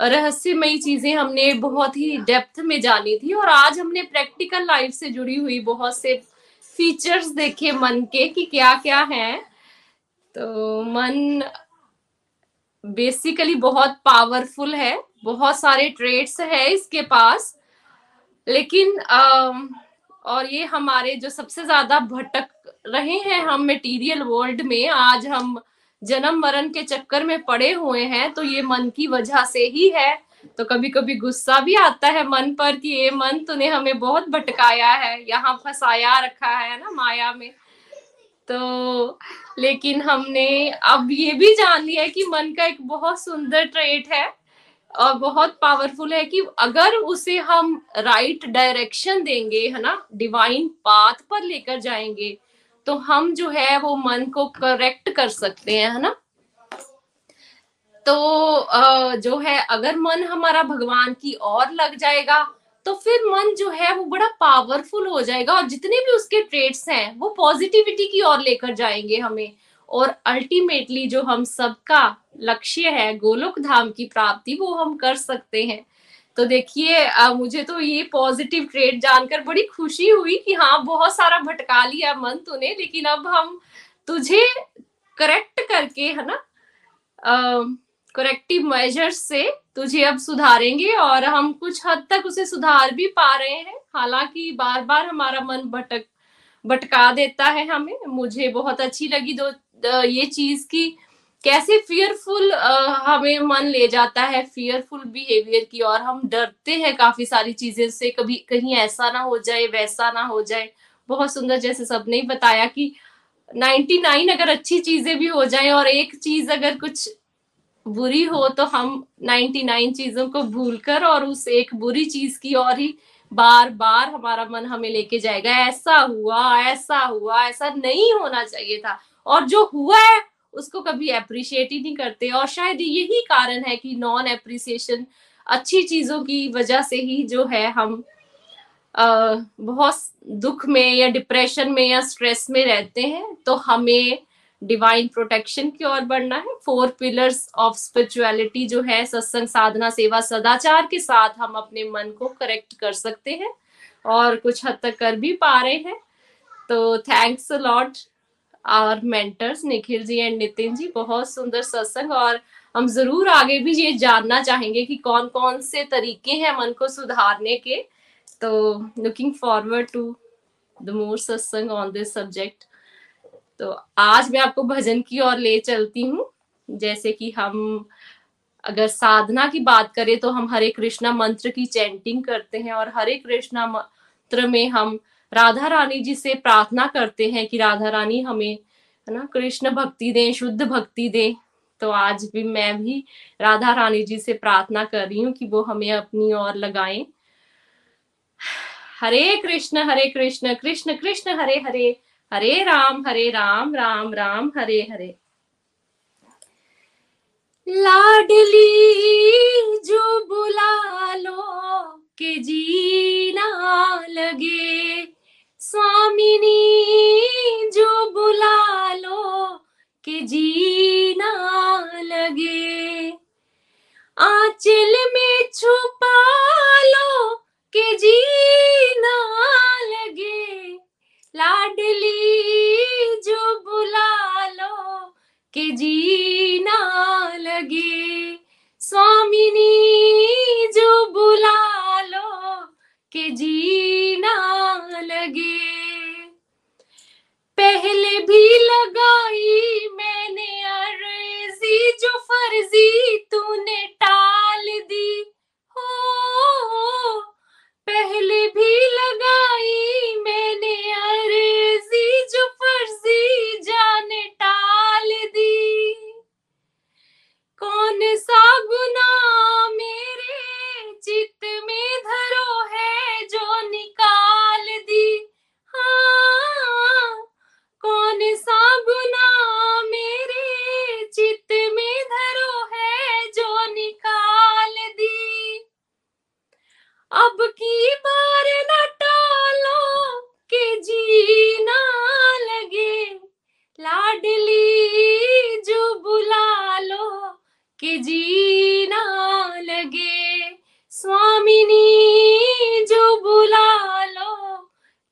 रहस्यमयी चीज़ें हमने बहुत ही डेप्थ में जानी थी और आज हमने प्रैक्टिकल लाइफ से जुड़ी हुई बहुत से फीचर्स देखे मन के कि क्या क्या है। तो मन बेसिकली बहुत पावरफुल है। बहुत सारे ट्रेड्स है इसके पास। लेकिन और ये हमारे जो सबसे ज़्यादा भटक रहे हैं हम मटेरियल वर्ल्ड में, आज हम जन्म मरण के चक्कर में पड़े हुए हैं तो ये मन की वजह से ही है। तो कभी कभी गुस्सा भी आता है मन पर कि ये मन तूने हमें बहुत भटकाया है, यहाँ फंसाया रखा है ना माया में। तो लेकिन हमने अब ये भी जान लिया कि मन का एक बहुत सुंदर ट्रेट है। बहुत पावरफुल है कि अगर उसे हम राइट डायरेक्शन देंगे, है ना डिवाइन पाथ पर लेकर जाएँगे तो हम जो है वो मन को करेक्ट कर सकते हैं, है ना? तो जो है, अगर मन हमारा भगवान की ओर लग जाएगा तो फिर मन जो है वो बड़ा पावरफुल हो जाएगा और जितने भी उसके ट्रेड्स हैं, वो पॉजिटिविटी की ओर लेकर जाएँगे हमें। और अल्टीमेटली जो हम सबका लक्ष्य है, गोलोक धाम की प्राप्ति, वो हम कर सकते हैं। तो देखिए मुझे तो ये पॉजिटिव ट्रेड जानकर बड़ी खुशी हुई कि हाँ बहुत सारा भटका लिया मन तूने, लेकिन अब हम तुझे करेक्ट करके, है ना? करेक्टिव मेजर्स से तुझे अब सुधारेंगे और हम कुछ हद तक उसे सुधार भी पा रहे हैं। हालाँकि बार बार हमारा मन भटक, भटका देता है हमें। मुझे बहुत अच्छी लगी दो ये चीज़ की कैसे फियरफुल हमें मन ले जाता है फियरफुल बिहेवियर की और हम डरते हैं काफ़ी सारी चीज़ें से, कभी कहीं ऐसा ना हो जाए, वैसा ना हो जाए। बहुत सुंदर जैसे सबने ही बताया कि 99 अगर अच्छी चीज़ें भी हो जाए और एक चीज़ अगर कुछ बुरी हो तो हम 99 चीज़ों को भूलकर और उस एक बुरी चीज़ की और ही बार बार हमारा मन हमें लेके जाएगा, ऐसा हुआ ऐसा हुआ, ऐसा नहीं होना चाहिए था। और जो हुआ है उसको कभी अप्रिशिएट ही नहीं करते। और शायद यही कारण है कि नॉन अप्रिसिएशन अच्छी चीज़ों की वजह से ही जो है हम आ, बहुत दुख में या डिप्रेशन में या स्ट्रेस में रहते हैं तो हमें डिवाइन प्रोटेक्शन की ओर बढ़ना है। फोर पिलर्स ऑफ़ स्पिरिचुअलिटी जो है सत्संग साधना सेवा सदाचार के साथ हम अपने मन को करेक्ट कर सकते हैं और कुछ हद तक कर भी पा रहे हैं। तो थैंक्स लॉट और मेंटर्स निखिल जी एंड नितिन जी, बहुत सुंदर सत्संग और हम ज़रूर आगे भी ये जानना चाहेंगे कि कौन कौन से तरीके हैं मन को सुधारने के। तो looking forward to the more satsang on this subject तो आज मैं आपको भजन की ओर ले चलती हूँ। जैसे कि हम अगर साधना की बात करें तो हम हरे कृष्णा मंत्र की चैंटिंग करते हैं और हरे कृष्णा मंत्र में हम राधा रानी जी से प्रार्थना करते हैं कि राधा रानी हमें, है ना, कृष्ण भक्ति दें, शुद्ध भक्ति दें। तो आज भी मैं भी राधा रानी जी से प्रार्थना कर रही हूँ कि वो हमें अपनी ओर लगाएँ। हरे कृष्ण हरे कृष्ण कृष्ण कृष्ण, हरे हरे हरे राम हरे राम राम राम, हरे हरे। लाडली, जो बुला लो के जीना लगे स्वामिनी, जो बुला लो के जीना लगे। आंचल में छुपा लो के जीना लगे। लाडली, जो बुला लो के जीना लगे। स्वामिनी, जो बुला के जीना लगे। पहले भी लगाई मैंने अर्जी, जो फर्जी तूने टाल दी। हो, पहले भी लगाई मैंने अर्जी, जो फर्जी जाने टाल दी। कौन सा गुना अब की बार न टालो के जीना लगे। लाडली जो बुला लो के जीना लगे। स्वामिनी जो बुला लो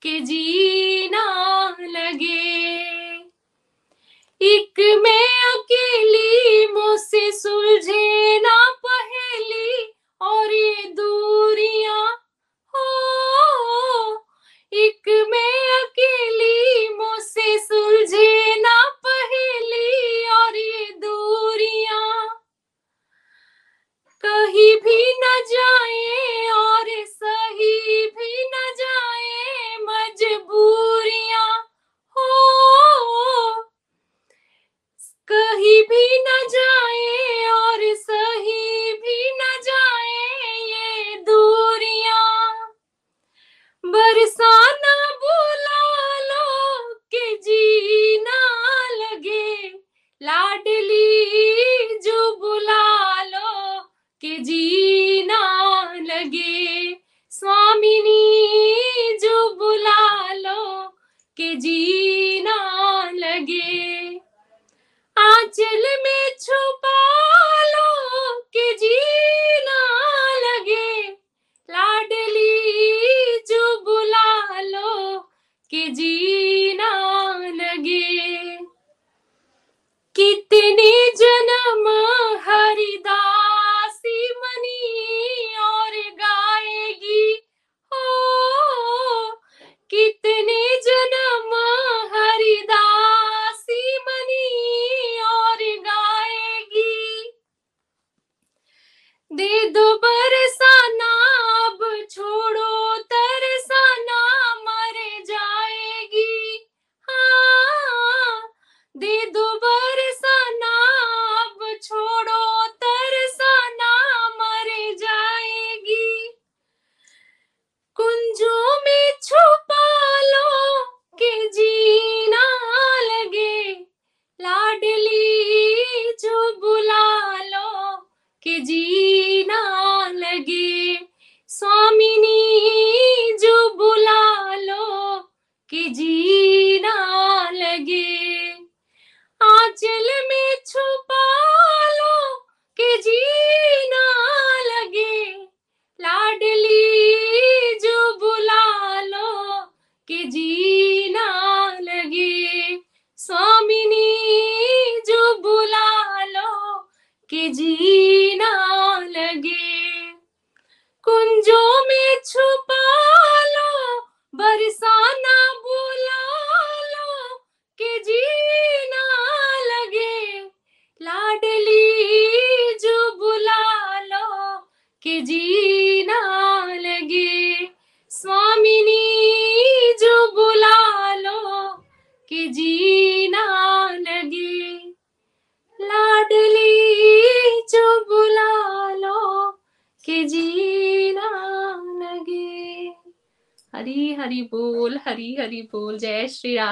के जीना लगे। एक मैं अकेली मुझसे सुलझे ना पहेली। और ये दूरियाँ, हो, एक में अकेली मुझसे सुलझे ना पहेली, और ये दूरियाँ कहीं भी न जाए, और सही कहीं भी न जाए और सही भी न जाए ये दूरियाँ। बरसाना बुला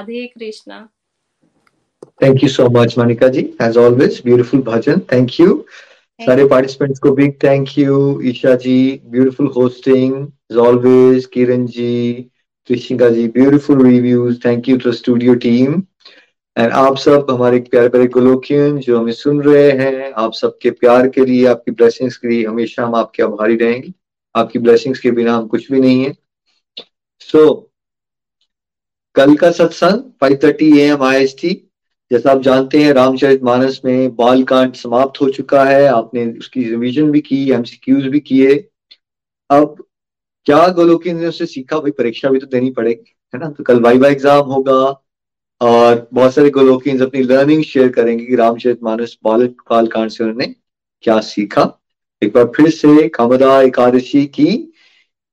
Radhe Krishna. Thank you so much Monika ji as always beautiful bhajan thank you सारे पार्टिसिपेंट्स को big thank you Isha ji beautiful hosting as always Kiran ji Krishnika ji beautiful reviews thank you to studio team and आप सब हमारे प्यारे प्यारे गोलोकियन जो हमें सुन रहे हैं आप सबके प्यार के लिए आपकी ब्लेसिंग्स के लिए हमेशा हम आपके आभारी रहेंगे आपकी ब्लेसिंग्स के बिना हम कुछ भी नहीं है सो so, कल का सत्संग 5:30 एम आईएसटी जैसा आप जानते हैं, रामचरित मानस में बाल कांड समाप्त हो चुका है। आपने उसकी रिवीजन भी की एमसीक्यूज भी किए। अब क्या गोलोकियन ने उससे सीखा? भाई, परीक्षा भी तो देनी पड़ेगी, है ना? तो कल वाइवा एग्ज़ाम होगा और बहुत सारे गोलोकियंस अपनी लर्निंग शेयर करेंगे कि रामचरित मानस बाल काल कांड से उन्होंने क्या सीखा। एक बार फिर से कामदा एकादशी की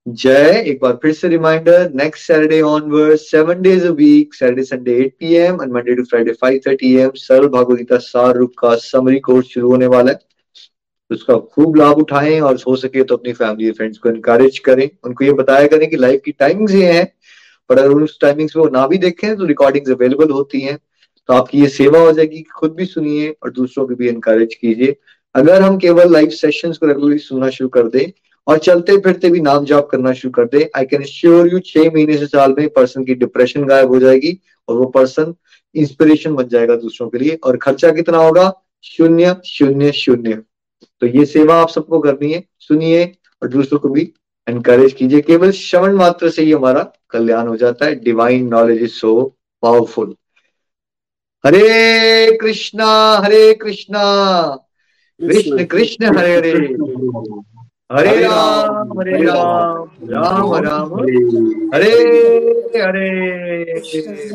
जय, एक बार फिर से reminder next Saturday onward seven days a week Saturday Sunday eight P M and Monday to Friday five thirty AM सरल भागवगीता सार रूप का समरी कोर्स शुरू होने वाला है। उसका खूब लाभ उठाएँ और हो सके तो अपनी फैमिली फ्रेंड्स को इनकरेज करें। उनको ये बताया करें कि लाइफ की टाइमिंग्स ये हैं, पर अगर उस टाइमिंग्स में वो ना भी देखें तो रिकॉर्डिंग्स अवेलेबल होती हैं। तो आपकी ये सेवा हो जाएगी कि खुद भी सुनिए और दूसरों को भी इनकरेज कीजिए। अगर हम केवल लाइव सेशंस को रेगुलरली सुनना शुरू कर दें और चलते फिरते भी नाम जाप करना शुरू कर दे। आई कैन श्योर यू छह महीने से साल में पर्सन की डिप्रेशन गायब हो जाएगी और वो पर्सन इंस्पिरेशन बन जाएगा दूसरों के लिए। और खर्चा कितना होगा? शून्य शून्य शून्य। तो ये सेवा आप सबको करनी है। सुनिए और दूसरों को भी एनकरेज कीजिए। केवल श्रवण मात्र से ही हमारा कल्याण हो जाता है। Divine knowledge is so powerful Hare Krishna Hare Krishna. Krishna Krishna Hare Hare. Hare Ram Hare Ram Ram Ram Hare Hare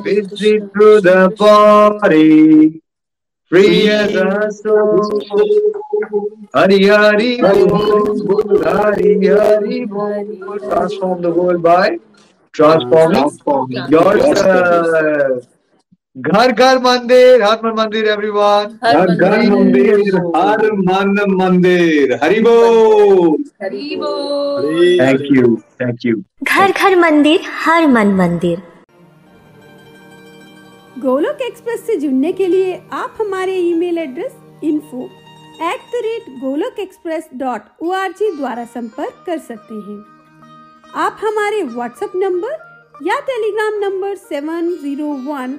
busy through the body free as a soul Hari Hari Bol Hari Hari Bol transform the world by transforming yourself घर घर मंदिर हर मन मंदिर एवरीवन हर घर मंदिर। हर मन मंदिर। हरि बोल। हरि बोल। थैंक यू थैंक यू घर घर मंदिर हर मन मंदिर। गोलोक एक्सप्रेस से जुड़ने के लिए आप हमारे email address info at the rate Golok express dot O R G द्वारा संपर्क कर सकते हैं। आप हमारे व्हाट्सएप नंबर या Telegram number seven zero one